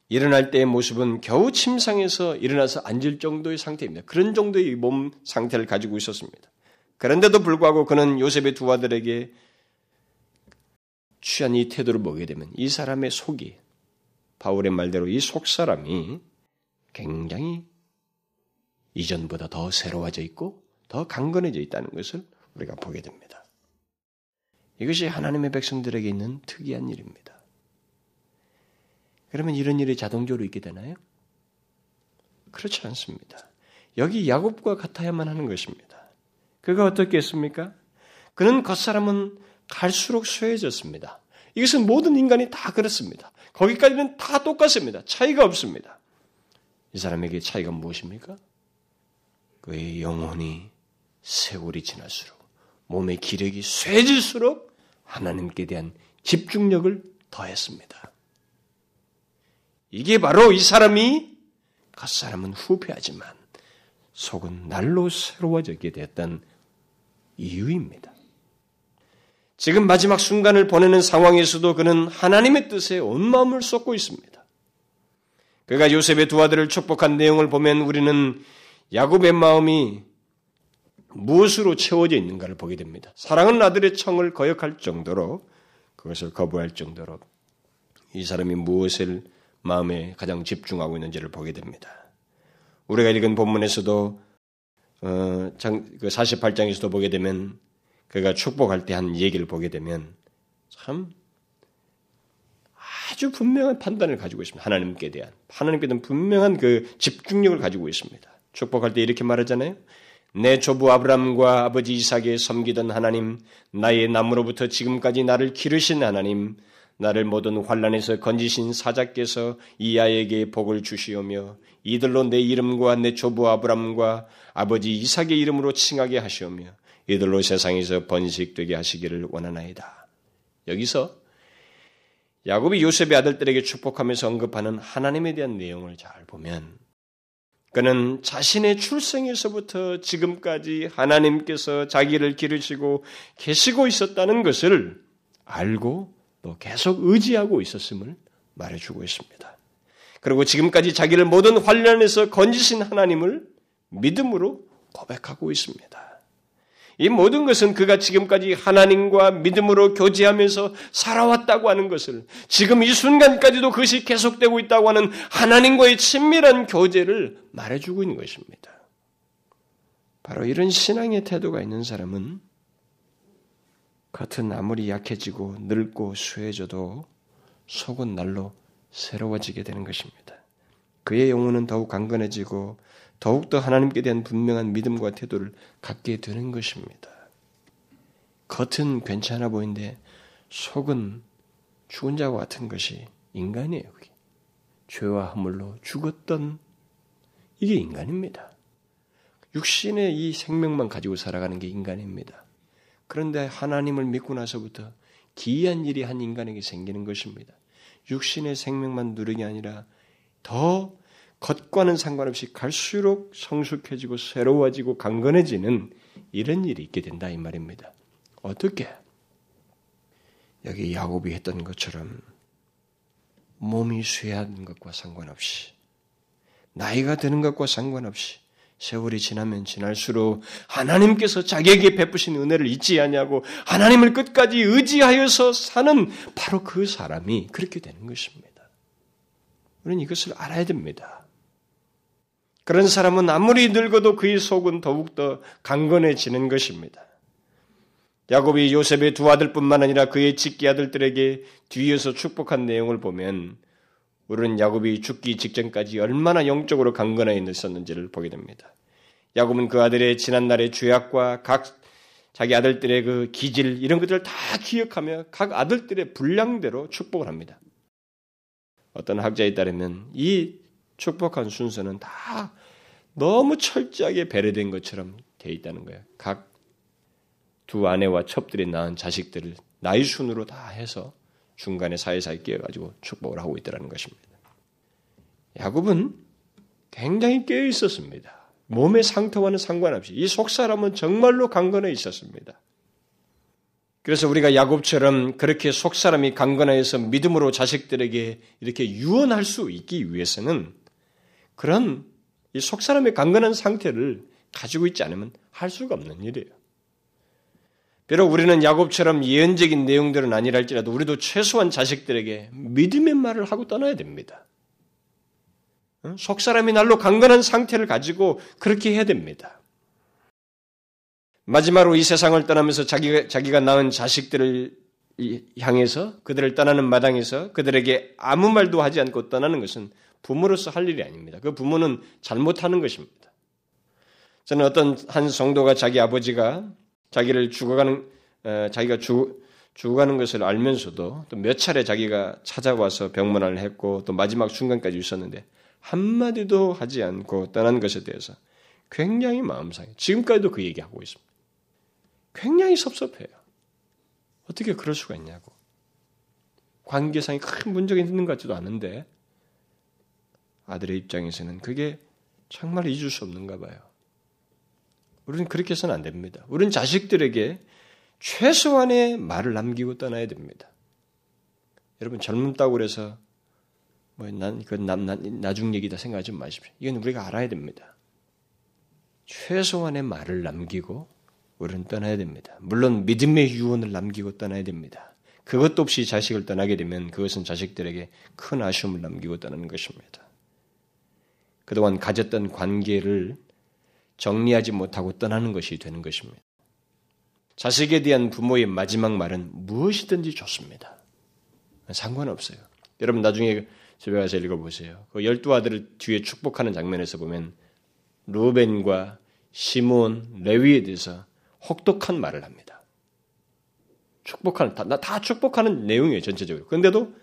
S1: 일어날 때의 모습은 겨우 침상에서 일어나서 앉을 정도의 상태입니다. 그런 정도의 몸 상태를 가지고 있었습니다. 그런데도 불구하고 그는 요셉의 두 아들에게 취한 이 태도를 보게 되면 이 사람의 속이 바울의 말대로 이 속 사람이 굉장히 이전보다 더 새로워져 있고 더 강건해져 있다는 것을 우리가 보게 됩니다. 이것이 하나님의 백성들에게 있는 특이한 일입니다. 그러면 이런 일이 자동적으로 있게 되나요? 그렇지 않습니다. 여기 야곱과 같아야만 하는 것입니다. 그가 어떻게 했습니까? 그는 겉사람은 갈수록 쇠해졌습니다. 이것은 모든 인간이 다 그렇습니다. 거기까지는 다 똑같습니다. 차이가 없습니다. 이 사람에게 차이가 무엇입니까? 그의 영혼이 세월이 지날수록 몸의 기력이 쇠질수록 하나님께 대한 집중력을 더했습니다. 이게 바로 이 사람이 갓사람은 후패하지만 속은 날로 새로워지게 됐던 이유입니다. 지금 마지막 순간을 보내는 상황에서도 그는 하나님의 뜻에 온 마음을 쏟고 있습니다. 그가 요셉의 두 아들을 축복한 내용을 보면 우리는 야곱의 마음이 무엇으로 채워져 있는가를 보게 됩니다. 사랑하는 아들의 청을 거역할 정도로 그것을 거부할 정도로 이 사람이 무엇을 마음에 가장 집중하고 있는지를 보게 됩니다. 우리가 읽은 본문에서도 어, 장, 그 48장에서도 보게 되면 그가 축복할 때 한 얘기를 보게 되면 참 아주 분명한 판단을 가지고 있습니다. 하나님께 대한 하나님께 대한 분명한 그 집중력을 가지고 있습니다. 축복할 때 이렇게 말하잖아요. 내 조부 아브람과 아버지 이삭에 섬기던 하나님, 나의 나무로부터 지금까지 나를 기르신 하나님, 나를 모든 환란에서 건지신 사자께서 이 아이에게 복을 주시오며 이들로 내 이름과 내 조부 아브람과 아버지 이삭의 이름으로 칭하게 하시오며 이들로 세상에서 번식되게 하시기를 원하나이다. 여기서 야곱이 요셉의 아들들에게 축복하면서 언급하는 하나님에 대한 내용을 잘 보면 그는 자신의 출생에서부터 지금까지 하나님께서 자기를 기르시고 계시고 있었다는 것을 알고 또 계속 의지하고 있었음을 말해주고 있습니다. 그리고 지금까지 자기를 모든 환란에서 건지신 하나님을 믿음으로 고백하고 있습니다. 이 모든 것은 그가 지금까지 하나님과 믿음으로 교제하면서 살아왔다고 하는 것을 지금 이 순간까지도 그것이 계속되고 있다고 하는 하나님과의 친밀한 교제를 말해주고 있는 것입니다. 바로 이런 신앙의 태도가 있는 사람은 겉은 아무리 약해지고 늙고 수해져도 속은 날로 새로워지게 되는 것입니다. 그의 영혼은 더욱 강건해지고 더욱더 하나님께 대한 분명한 믿음과 태도를 갖게 되는 것입니다. 겉은 괜찮아 보이는데 속은 죽은 자와 같은 것이 인간이에요. 그게. 죄와 허물로 죽었던 이게 인간입니다. 육신의 이 생명만 가지고 살아가는 게 인간입니다. 그런데 하나님을 믿고 나서부터 기이한 일이 한 인간에게 생기는 것입니다. 육신의 생명만 누르게 아니라 더 겉과는 상관없이 갈수록 성숙해지고 새로워지고 강건해지는 이런 일이 있게 된다 이 말입니다. 어떻게? 여기 야곱이 했던 것처럼 몸이 쇠한 것과 상관없이 나이가 드는 것과 상관없이 세월이 지나면 지날수록 하나님께서 자기에게 베푸신 은혜를 잊지 않냐고 하나님을 끝까지 의지하여서 사는 바로 그 사람이 그렇게 되는 것입니다. 우리는 이것을 알아야 됩니다. 그런 사람은 아무리 늙어도 그의 속은 더욱더 강건해지는 것입니다. 야곱이 요셉의 두 아들뿐만 아니라 그의 직기 아들들에게 뒤에서 축복한 내용을 보면 우리는 야곱이 죽기 직전까지 얼마나 영적으로 강건해 있었는지를 보게 됩니다. 야곱은 그 아들의 지난날의 죄악과 각 자기 아들들의 그 기질 이런 것들을 다 기억하며 각 아들들의 분량대로 축복을 합니다. 어떤 학자에 따르면 이 축복한 순서는 다 너무 철저하게 배려된 것처럼 되어 있다는 거예요. 각 두 아내와 첩들이 낳은 자식들을 나이 순으로 다 해서 중간에 사이사이 끼어가지고 축복을 하고 있다는 것입니다. 야곱은 굉장히 깨어 있었습니다. 몸의 상태와는 상관없이 이 속 사람은 정말로 강건해 있었습니다. 그래서 우리가 야곱처럼 그렇게 속 사람이 강건하여서 믿음으로 자식들에게 이렇게 유언할 수 있기 위해서는 그런 이 속사람의 강건한 상태를 가지고 있지 않으면 할 수가 없는 일이에요. 비록 우리는 야곱처럼 예언적인 내용들은 아니랄지라도 우리도 최소한 자식들에게 믿음의 말을 하고 떠나야 됩니다. 속사람이 날로 강건한 상태를 가지고 그렇게 해야 됩니다. 마지막으로 이 세상을 떠나면서 자기가, 자기가 낳은 자식들을 향해서 그들을 떠나는 마당에서 그들에게 아무 말도 하지 않고 떠나는 것은 부모로서 할 일이 아닙니다. 그 부모는 잘못하는 것입니다. 저는 어떤 한 성도가 자기 아버지가 자기를 죽어가는 어, 자기가 죽, 죽어가는 것을 알면서도 또 몇 차례 자기가 찾아와서 병문안을 했고 또 마지막 순간까지 있었는데 한마디도 하지 않고 떠난 것에 대해서 굉장히 마음 상해. 지금까지도 그 얘기하고 있습니다. 굉장히 섭섭해요. 어떻게 그럴 수가 있냐고. 관계상이 큰 문제가 있는 것 같지도 않은데 아들의 입장에서는 그게 정말 잊을 수 없는가 봐요. 우리는 그렇게 해서는 안 됩니다. 우리는 자식들에게 최소한의 말을 남기고 떠나야 됩니다. 여러분 젊다고 그래서 뭐난 이건 남, 나중 얘기다 생각하지 마십시오. 이건 우리가 알아야 됩니다. 최소한의 말을 남기고 우리는 떠나야 됩니다. 물론 믿음의 유언을 남기고 떠나야 됩니다. 그것도 없이 자식을 떠나게 되면 그것은 자식들에게 큰 아쉬움을 남기고 떠나는 것입니다. 그동안 가졌던 관계를 정리하지 못하고 떠나는 것이 되는 것입니다. 자식에 대한 부모의 마지막 말은 무엇이든지 좋습니다. 상관없어요. 여러분 나중에 집에 가서 읽어보세요. 그 열두 아들을 뒤에 축복하는 장면에서 보면 루벤과 시몬, 레위에 대해서 혹독한 말을 합니다. 축복하는 다, 다 축복하는 내용이에요 전체적으로. 그런데도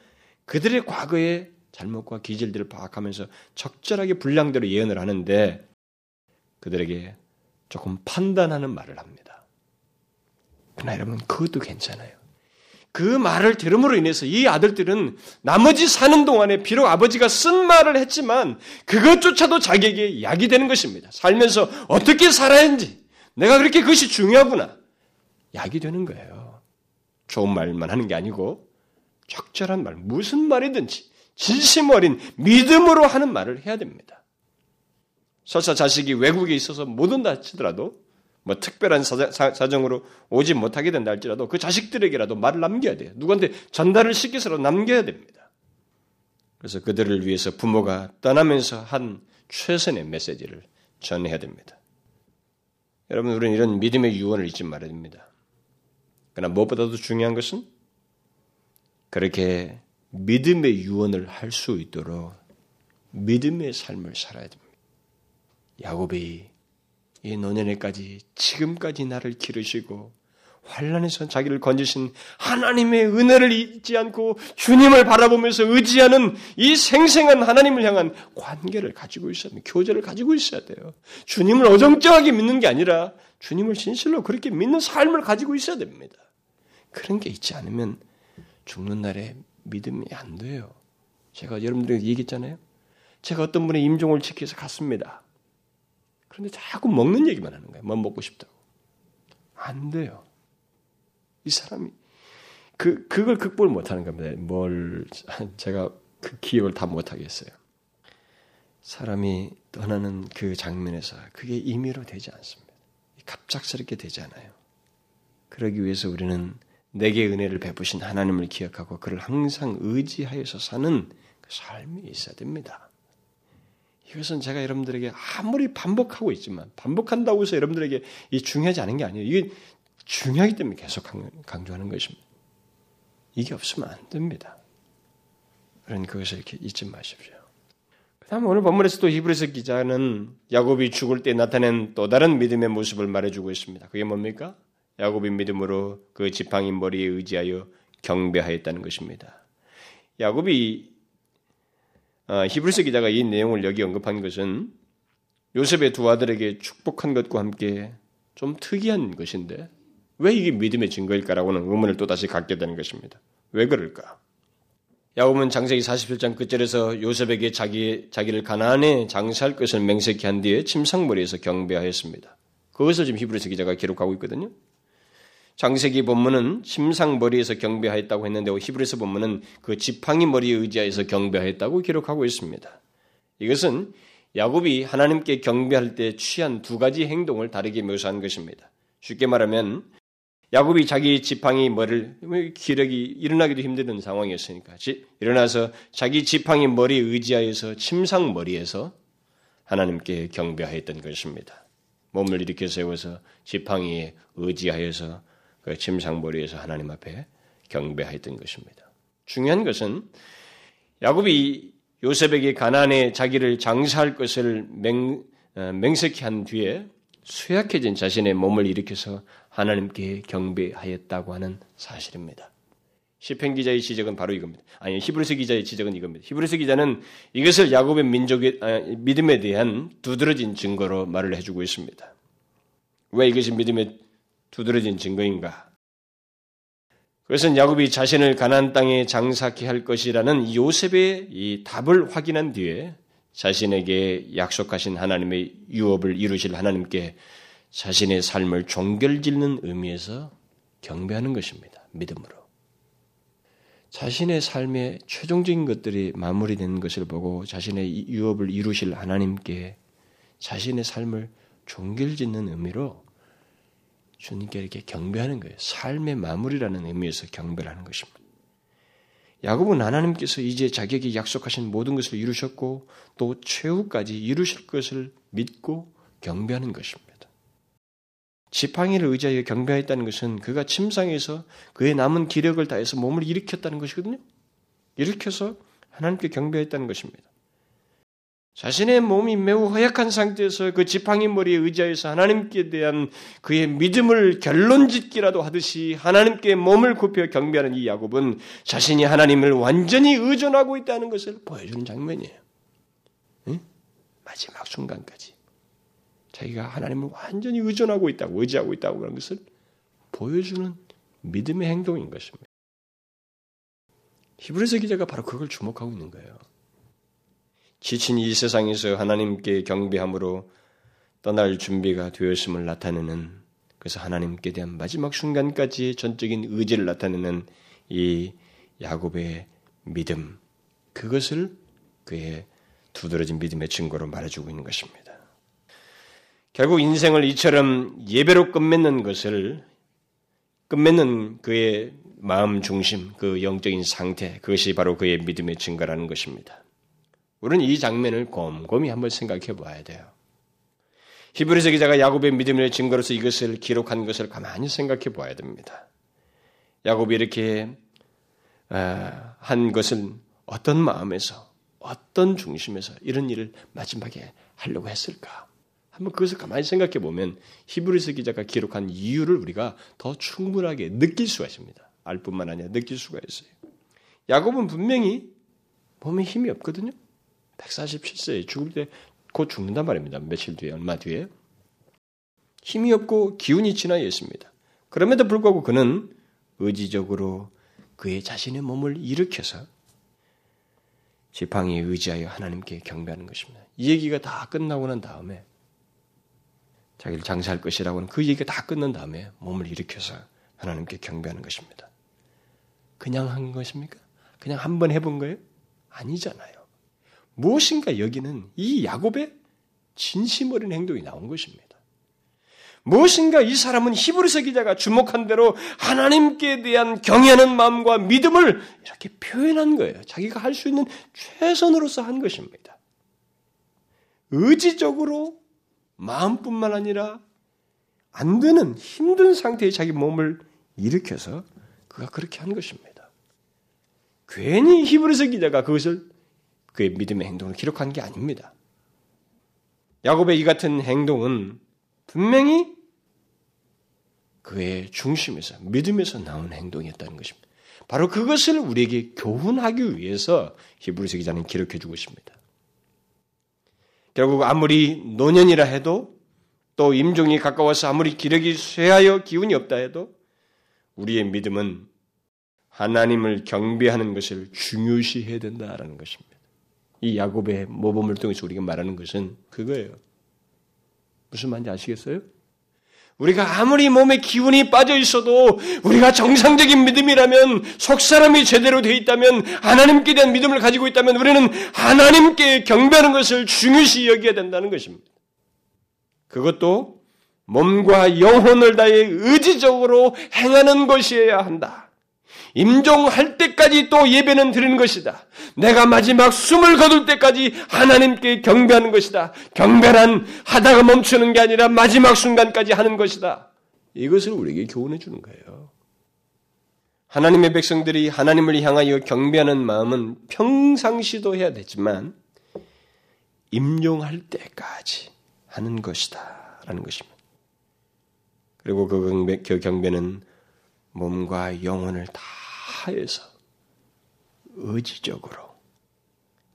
S1: 그들의 과거의 잘못과 기질들을 파악하면서 적절하게 분량대로 예언을 하는데 그들에게 조금 판단하는 말을 합니다. 그러나 여러분 그것도 괜찮아요. 그 말을 들음으로 인해서 이 아들들은 나머지 사는 동안에 비록 아버지가 쓴 말을 했지만 그것조차도 자기에게 약이 되는 것입니다. 살면서 어떻게 살아야 하는지 내가 그렇게 그것이 중요하구나. 약이 되는 거예요. 좋은 말만 하는 게 아니고 적절한 말, 무슨 말이든지 진심 어린 믿음으로 하는 말을 해야 됩니다. 설사 자식이 외국에 있어서 못 온다 치더라도 뭐 특별한 사정 으로 오지 못하게 된다 할지라도 그 자식들에게라도 말을 남겨야 돼요. 누구한테 전달을 시켜서라도 남겨야 됩니다. 그래서 그들을 위해서 부모가 떠나면서 한 최선의 메시지를 전해야 됩니다. 여러분, 우리는 이런 믿음의 유언을 잊지 말아야 됩니다. 그러나 무엇보다도 중요한 것은 그렇게 믿음의 유언을 할 수 있도록 믿음의 삶을 살아야 됩니다. 야곱이 이 노년에까지 지금까지 나를 기르시고 환란에서 자기를 건지신 하나님의 은혜를 잊지 않고 주님을 바라보면서 의지하는 이 생생한 하나님을 향한 관계를 가지고 있어야 돼요. 교제를 가지고 있어야 돼요. 주님을 어정쩡하게 믿는 게 아니라 주님을 진실로 그렇게 믿는 삶을 가지고 있어야 됩니다. 그런 게 있지 않으면 죽는 날에 믿음이 안 돼요. 제가 여러분들에게 얘기했잖아요. 제가 어떤 분의 임종을 지켜서 갔습니다. 그런데 자꾸 먹는 얘기만 하는 거예요. 뭐 먹고 싶다고. 안 돼요. 이 사람이 그 그걸 극복을 못 하는 겁니다. 뭘 제가 그 기억을 다 못 하겠어요. 사람이 떠나는 그 장면에서 그게 임의로 되지 않습니다. 갑작스럽게 되지 않아요. 그러기 위해서 우리는 내게 은혜를 베푸신 하나님을 기억하고 그를 항상 의지하여서 사는 그 삶이 있어야 됩니다. 이것은 제가 여러분들에게 아무리 반복하고 있지만 반복한다고 해서 여러분들에게 이 중요하지 않은 게 아니에요. 이게 중요하기 때문에 계속 강조하는 것입니다. 이게 없으면 안 됩니다. 그런 그것을 이렇게 잊지 마십시오. 그 다음에 오늘 본문에서 또 히브리서 기자는 야곱이 죽을 때 나타낸 또 다른 믿음의 모습을 말해주고 있습니다. 그게 뭡니까? 야곱이 믿음으로 그 지팡이 머리에 의지하여 경배하였다는 것입니다. 야곱이 아, 히브리서 기자가 이 내용을 여기 언급한 것은 요셉의 두 아들에게 축복한 것과 함께 좀 특이한 것인데 왜 이게 믿음의 증거일까라고는 의문을 또다시 갖게 되는 것입니다. 왜 그럴까? 야곱은 장세기 47장 끝절에서 요셉에게 자기, 자기를 가나안에 장사할 것을 맹세케 한 뒤에 침상머리에서 경배하였습니다. 그것을 지금 히브리서 기자가 기록하고 있거든요. 장세기 본문은 침상 머리에서 경배하였다고 했는데 히브리서 본문은 그 지팡이 머리에 의지하여서 경배하였다고 기록하고 있습니다. 이것은 야곱이 하나님께 경배할 때 취한 두 가지 행동을 다르게 묘사한 것입니다. 쉽게 말하면 야곱이 자기 지팡이 머리를 기력이 일어나기도 힘든 상황이었으니까 일어나서 자기 지팡이 머리 의지하여서 침상 머리에서 하나님께 경배하였던 것입니다. 몸을 일으켜 세워서 지팡이에 의지하여서 그 침상머리에서 하나님 앞에 경배하였던 것입니다. 중요한 것은 야곱이 요셉에게 가난에 자기를 장사할 것을 맹, 어, 맹세케 한 뒤에 쇠약해진 자신의 몸을 일으켜서 하나님께 경배하였다고 하는 사실입니다. 시편 기자의 지적은 바로 이겁니다. 아니 히브리서 기자의 지적은 이겁니다. 히브리서 기자는 이것을 야곱의 민족의 아, 믿음에 대한 두드러진 증거로 말을 해주고 있습니다. 왜 이것이 믿음의 두드러진 증거인가? 그것은 야곱이 자신을 가나안 땅에 장사케 할 것이라는 요셉의 이 답을 확인한 뒤에 자신에게 약속하신 하나님의 유업을 이루실 하나님께 자신의 삶을 종결짓는 의미에서 경배하는 것입니다. 믿음으로. 자신의 삶의 최종적인 것들이 마무리된 것을 보고 자신의 유업을 이루실 하나님께 자신의 삶을 종결짓는 의미로 주님께 이렇게 경배하는 거예요. 삶의 마무리라는 의미에서 경배를 하는 것입니다. 야곱은 하나님께서 이제 자기에게 약속하신 모든 것을 이루셨고 또 최후까지 이루실 것을 믿고 경배하는 것입니다. 지팡이를 의지하여 경배했다는 것은 그가 침상에서 그의 남은 기력을 다해서 몸을 일으켰다는 것이거든요. 일으켜서 하나님께 경배했다는 것입니다. 자신의 몸이 매우 허약한 상태에서 그 지팡이 머리에 의지하여서 하나님께 대한 그의 믿음을 결론짓기라도 하듯이 하나님께 몸을 굽혀 경배하는 이 야곱은 자신이 하나님을 완전히 의존하고 있다는 것을 보여주는 장면이에요. 응? 마지막 순간까지 자기가 하나님을 완전히 의존하고 있다고 의지하고 있다고 그런 것을 보여주는 믿음의 행동인 것입니다. 히브리서 기자가 바로 그걸 주목하고 있는 거예요. 지친 이 세상에서 하나님께 경배함으로 떠날 준비가 되었음을 나타내는 그래서 하나님께 대한 마지막 순간까지 전적인 의지를 나타내는 이 야곱의 믿음 그것을 그의 두드러진 믿음의 증거로 말해주고 있는 것입니다. 결국 인생을 이처럼 예배로 끝맺는 것을 끝맺는 그의 마음 중심, 그 영적인 상태, 그것이 바로 그의 믿음의 증거라는 것입니다. 우리는 이 장면을 곰곰이 한번 생각해 봐야 돼요. 히브리서 기자가 야곱의 믿음의 증거로서 이것을 기록한 것을 가만히 생각해 봐야 됩니다. 야곱이 이렇게 아, 한 것은 어떤 마음에서, 어떤 중심에서 이런 일을 마지막에 하려고 했을까? 한번 그것을 가만히 생각해 보면 히브리서 기자가 기록한 이유를 우리가 더 충분하게 느낄 수가 있습니다. 알 뿐만 아니라 느낄 수가 있어요. 야곱은 분명히 몸에 힘이 없거든요. 147세에 죽을 때 곧 죽는단 말입니다. 며칠 뒤에, 얼마 뒤에. 힘이 없고 기운이 지나 있습니다. 그럼에도 불구하고 그는 의지적으로 그의 자신의 몸을 일으켜서 지팡이에 의지하여 하나님께 경배하는 것입니다. 이 얘기가 다 끝나고 난 다음에 자기를 장사할 것이라고 는 그 얘기가 다 끝난 다음에 몸을 일으켜서 하나님께 경배하는 것입니다. 그냥 한 것입니까? 그냥 한 번 해본 거예요? 아니잖아요. 무엇인가 여기는 이 야곱의 진심 어린 행동이 나온 것입니다. 무엇인가 이 사람은 히브리서 기자가 주목한 대로 하나님께 대한 경외하는 마음과 믿음을 이렇게 표현한 거예요. 자기가 할 수 있는 최선으로서 한 것입니다. 의지적으로 마음뿐만 아니라 안 되는 힘든 상태의 자기 몸을 일으켜서 그가 그렇게 한 것입니다. 괜히 히브리서 기자가 그것을 그의 믿음의 행동을 기록한 게 아닙니다. 야곱의 이 같은 행동은 분명히 그의 중심에서 믿음에서 나온 행동이었다는 것입니다. 바로 그것을 우리에게 교훈하기 위해서 히브리서 기자는 기록해 주고 있습니다. 결국 아무리 노년이라 해도 또 임종이 가까워서 아무리 기력이 쇠하여 기운이 없다 해도 우리의 믿음은 하나님을 경배하는 것을 중요시해야 된다라는 것입니다. 이 야곱의 모범을 통해서 우리가 말하는 것은 그거예요. 무슨 말인지 아시겠어요? 우리가 아무리 몸에 기운이 빠져 있어도 우리가 정상적인 믿음이라면 속 사람이 제대로 되어 있다면 하나님께 대한 믿음을 가지고 있다면 우리는 하나님께 경배하는 것을 중요시 여겨야 된다는 것입니다. 그것도 몸과 영혼을 다해 의지적으로 행하는 것이어야 한다. 임종할 때까지 또 예배는 드리는 것이다. 내가 마지막 숨을 거둘 때까지 하나님께 경배하는 것이다. 경배란 하다가 멈추는 게 아니라 마지막 순간까지 하는 것이다. 이것을 우리에게 교훈해 주는 거예요. 하나님의 백성들이 하나님을 향하여 경배하는 마음은 평상시도 해야 되지만 임종할 때까지 하는 것이다. 라는 것입니다. 그리고 그, 경배, 그 경배는 몸과 영혼을 다 하에서 의지적으로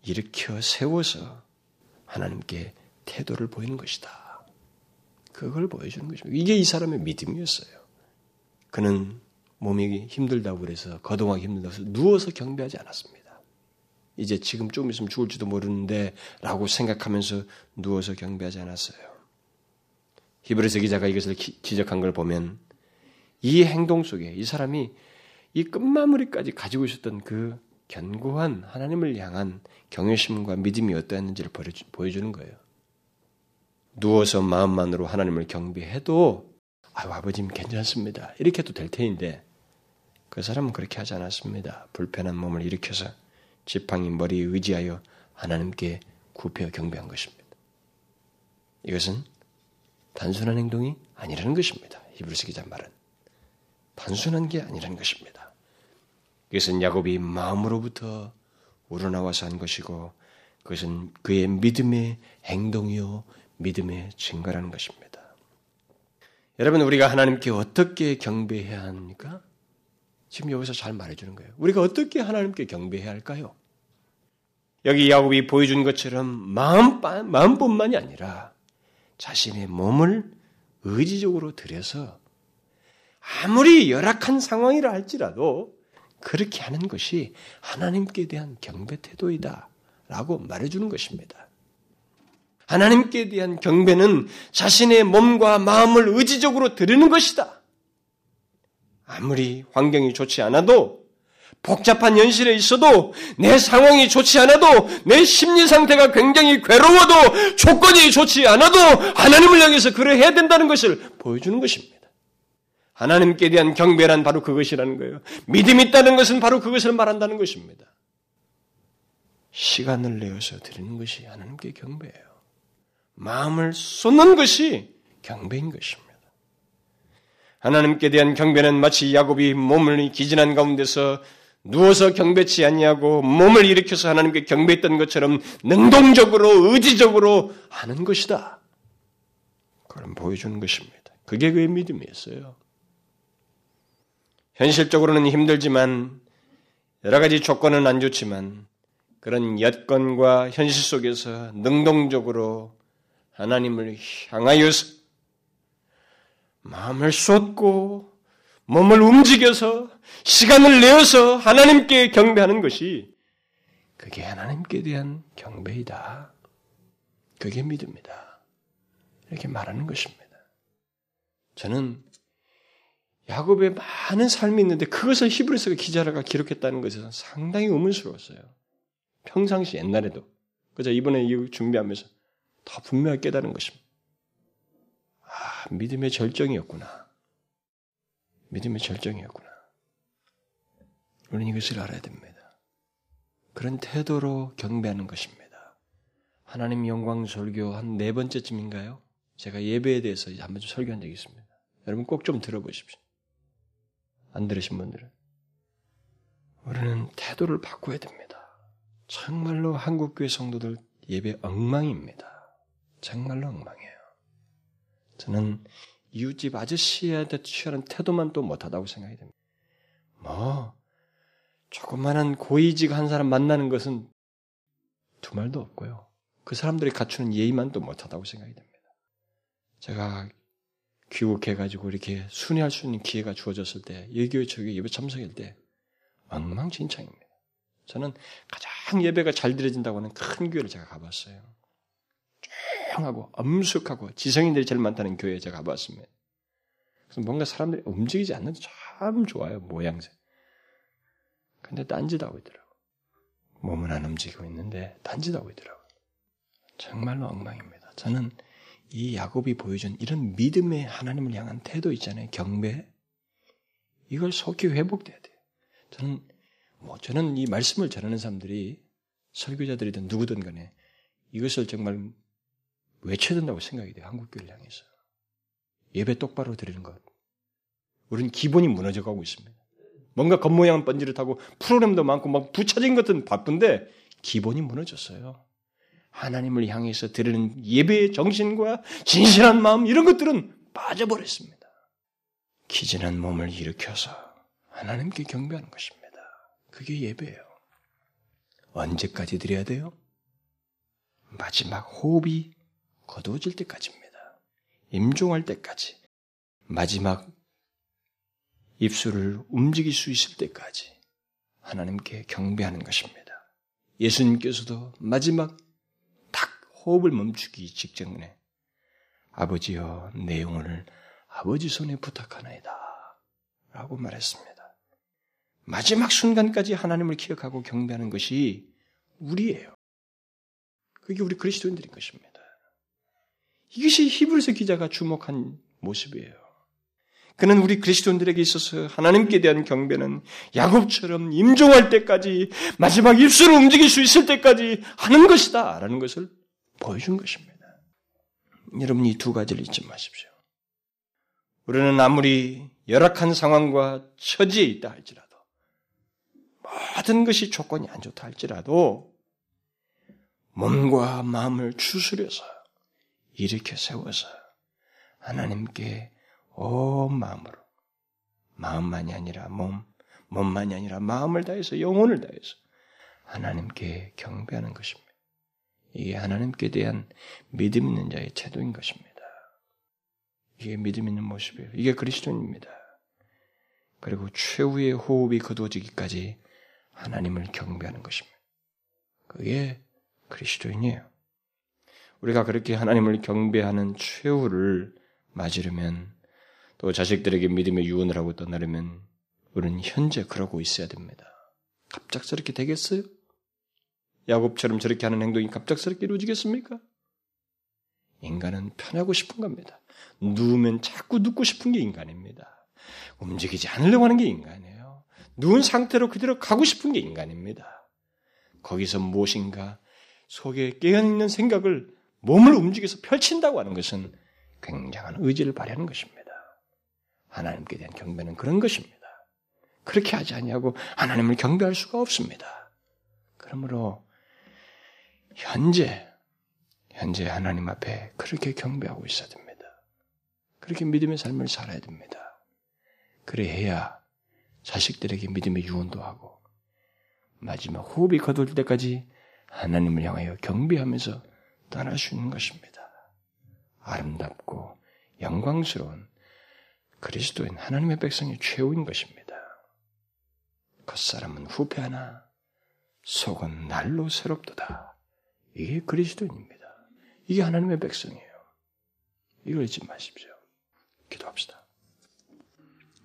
S1: 일으켜 세워서 하나님께 태도를 보이는 것이다. 그걸 보여주는 것입니다. 이게 이 사람의 믿음이었어요. 그는 몸이 힘들다고 그래서 거동하기 힘들다고 해서 누워서 경배하지 않았습니다. 이제 지금 좀 있으면 죽을지도 모르는데 라고 생각하면서 누워서 경배하지 않았어요. 히브리서 기자가 이것을 기, 지적한 걸 보면 이 행동 속에 이 사람이 이 끝마무리까지 가지고 있었던 그 견고한 하나님을 향한 경외심과 믿음이 어떠했는지를 보여주는 거예요. 누워서 마음만으로 하나님을 경배해도 아유 아버님 괜찮습니다. 이렇게 해도 될 테인데 그 사람은 그렇게 하지 않았습니다. 불편한 몸을 일으켜서 지팡이 머리에 의지하여 하나님께 굽혀 경배한 것입니다. 이것은 단순한 행동이 아니라는 것입니다. 히브리서 기자 말은 단순한 게 아니라는 것입니다. 이것은 야곱이 마음으로부터 우러나와서 한 것이고 그것은 그의 믿음의 행동이요 믿음의 증거라는 것입니다. 여러분 우리가 하나님께 어떻게 경배해야 합니까? 지금 여기서 잘 말해주는 거예요. 우리가 어떻게 하나님께 경배해야 할까요? 여기 야곱이 보여준 것처럼 마음, 마음뿐만이 아니라 자신의 몸을 의지적으로 들여서 아무리 열악한 상황이라 할지라도 그렇게 하는 것이 하나님께 대한 경배 태도이다. 라고 말해주는 것입니다. 하나님께 대한 경배는 자신의 몸과 마음을 의지적으로 드리는 것이다. 아무리 환경이 좋지 않아도 복잡한 현실에 있어도 내 상황이 좋지 않아도 내 심리 상태가 굉장히 괴로워도 조건이 좋지 않아도 하나님을 향해서 그래 해야 된다는 것을 보여주는 것입니다. 하나님께 대한 경배란 바로 그것이라는 거예요. 믿음 있다는 것은 바로 그것을 말한다는 것입니다. 시간을 내어서 드리는 것이 하나님께 경배예요. 마음을 쏟는 것이 경배인 것입니다. 하나님께 대한 경배는 마치 야곱이 몸을 기진한 가운데서 누워서 경배치 않냐고 몸을 일으켜서 하나님께 경배했던 것처럼 능동적으로 의지적으로 하는 것이다. 그걸 보여주는 것입니다. 그게 그의 믿음이었어요. 현실적으로는 힘들지만 여러 가지 조건은 안 좋지만 그런 여건과 현실 속에서 능동적으로 하나님을 향하여서 마음을 쏟고 몸을 움직여서 시간을 내어서 하나님께 경배하는 것이 그게 하나님께 대한 경배이다. 그게 믿음이다. 이렇게 말하는 것입니다. 저는 야곱의 많은 삶이 있는데 그것을 히브리서 기자가 기록했다는 것에서 상당히 의문스러웠어요. 평상시 옛날에도 그저 이번에 이 준비하면서 더 분명하게 깨달은 것입니다. 아, 믿음의 절정이었구나. 믿음의 절정이었구나. 우리는 이것을 알아야 됩니다. 그런 태도로 경배하는 것입니다. 하나님 영광 설교 한 네 번째쯤인가요? 제가 예배에 대해서 한번 좀 설교한 적이 있습니다. 여러분 꼭 좀 들어보십시오. 안 들으신 분들은. 우리는 태도를 바꿔야 됩니다. 정말로 한국교회 성도들 예배 엉망입니다. 정말로 엉망이에요. 저는 이웃집 아저씨한테 취하는 태도만 또 못하다고 생각이 됩니다. 뭐, 조그마한 고위직 한 사람 만나는 것은 두 말도 없고요. 그 사람들이 갖추는 예의만 또 못하다고 생각이 됩니다. 제가 귀국해가지고 이렇게 순회할 수 있는 기회가 주어졌을 때, 예교회 저기 예배 참석일 때, 엉망진창입니다. 저는 가장 예배가 잘 드려진다고 하는 큰 교회를 제가 가봤어요. 조용하고 엄숙하고 지성인들이 제일 많다는 교회에 제가 가봤습니다. 그래서 뭔가 사람들이 움직이지 않는데 참 좋아요, 모양새. 근데 딴짓하고 있더라고. 몸은 안 움직이고 있는데 딴짓하고 있더라고. 정말로 엉망입니다. 저는 이 야곱이 보여준 이런 믿음의 하나님을 향한 태도 있잖아요. 경배. 이걸 속히 회복돼야 돼요. 저는 뭐 저는 이 말씀을 전하는 사람들이 설교자들이든 누구든 간에 이것을 정말 외쳐야 된다고 생각이 돼요. 한국교회를 향해서. 예배 똑바로 드리는 것. 우리는 기본이 무너져 가고 있습니다. 뭔가 겉모양은 번지르하고 프로그램도 많고 막 부차진 것은 바쁜데 기본이 무너졌어요. 하나님을 향해서 드리는 예배의 정신과 진실한 마음 이런 것들은 빠져버렸습니다. 기진한 몸을 일으켜서 하나님께 경배하는 것입니다. 그게 예배예요. 언제까지 드려야 돼요? 마지막 호흡이 거두어질 때까지입니다. 임종할 때까지. 마지막 입술을 움직일 수 있을 때까지 하나님께 경배하는 것입니다. 예수님께서도 마지막 딱 호흡을 멈추기 직전에 아버지여 내 영혼을 아버지 손에 부탁하나이다 라고 말했습니다. 마지막 순간까지 하나님을 기억하고 경배하는 것이 우리예요. 그게 우리 그리스도인들인 것입니다. 이것이 히브리서 기자가 주목한 모습이에요. 그는 우리 그리스도인들에게 있어서 하나님께 대한 경배는 야곱처럼 임종할 때까지 마지막 입술을 움직일 수 있을 때까지 하는 것이다 라는 것을 보여준 것입니다. 여러분 이 두 가지를 잊지 마십시오. 우리는 아무리 열악한 상황과 처지에 있다 할지라도 모든 것이 조건이 안 좋다 할지라도 몸과 마음을 추스려서 일으켜 세워서 하나님께 온 마음으로 마음만이 아니라 몸, 몸만이 아니라 마음을 다해서 영혼을 다해서 하나님께 경배하는 것입니다. 이게 하나님께 대한 믿음 있는 자의 태도인 것입니다. 이게 믿음 있는 모습이에요. 이게 그리스도인입니다. 그리고 최후의 호흡이 거두어지기까지 하나님을 경배하는 것입니다. 그게 그리스도인이에요. 우리가 그렇게 하나님을 경배하는 최후를 맞으려면 또 자식들에게 믿음의 유언을 하고 떠나려면 우리는 현재 그러고 있어야 됩니다. 갑작스럽게 되겠어요? 야곱처럼 저렇게 하는 행동이 갑작스럽게 이루어지겠습니까? 인간은 편하고 싶은 겁니다. 누우면 자꾸 눕고 싶은 게 인간입니다. 움직이지 않으려고 하는 게 인간이에요. 누운 상태로 그대로 가고 싶은 게 인간입니다. 거기서 무엇인가 속에 깨어있는 생각을 몸을 움직여서 펼친다고 하는 것은 굉장한 의지를 발휘하는 것입니다. 하나님께 대한 경배는 그런 것입니다. 그렇게 하지 아니하고 하나님을 경배할 수가 없습니다. 그러므로 현재 현재 하나님 앞에 그렇게 경배하고 있어야 됩니다. 그렇게 믿음의 삶을 살아야 됩니다. 그래야 자식들에게 믿음의 유언도 하고 마지막 호흡이 거둘 때까지 하나님을 향하여 경배하면서 떠날 수 있는 것입니다. 아름답고 영광스러운 그리스도인 하나님의 백성의 최후인 것입니다. 겉사람은 후패하나 속은 날로 새롭도다. 이게 그리스도인입니다. 이게 하나님의 백성이에요. 이걸 잊지 마십시오. 기도합시다.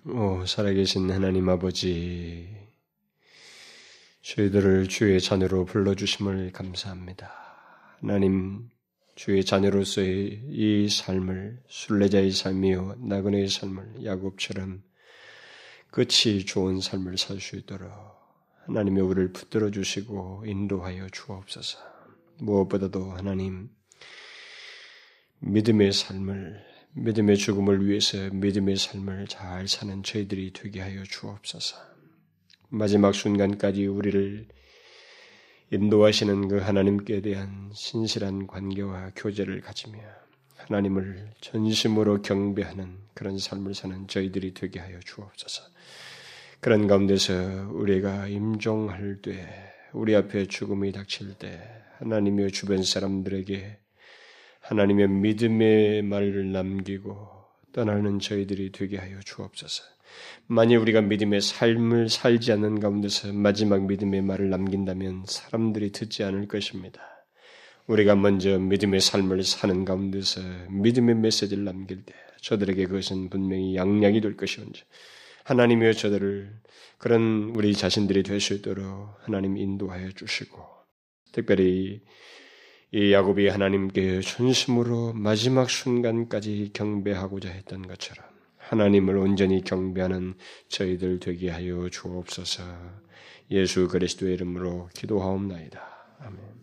S1: 오, 살아계신 하나님 아버지, 저희들을 주의 자녀로 불러주심을 감사합니다. 하나님, 주의 자녀로서의 이 삶을 순례자의 삶이요 나그네의 삶을 야곱처럼 끝이 좋은 삶을 살 수 있도록 하나님의 우리를 붙들어 주시고 인도하여 주옵소서. 무엇보다도 하나님 믿음의 삶을 믿음의 죽음을 위해서 믿음의 삶을 잘 사는 저희들이 되게 하여 주옵소서. 마지막 순간까지 우리를 인도하시는 그 하나님께 대한 신실한 관계와 교제를 가지며 하나님을 전심으로 경배하는 그런 삶을 사는 저희들이 되게 하여 주옵소서. 그런 가운데서 우리가 임종할 때, 우리 앞에 죽음이 닥칠 때, 하나님의 주변 사람들에게 하나님의 믿음의 말을 남기고 떠나는 저희들이 되게 하여 주옵소서. 만일 우리가 믿음의 삶을 살지 않는 가운데서 마지막 믿음의 말을 남긴다면 사람들이 듣지 않을 것입니다. 우리가 먼저 믿음의 삶을 사는 가운데서 믿음의 메시지를 남길 때 저들에게 그것은 분명히 양약이 될 것이온지 하나님이여 저들을 그런 우리 자신들이 될 수 있도록 하나님 인도하여 주시고 특별히 이 야곱이 하나님께 전심으로 마지막 순간까지 경배하고자 했던 것처럼 하나님을 온전히 경배하는 저희들 되게 하여 주옵소서. 예수 그리스도의 이름으로 기도하옵나이다. 아멘.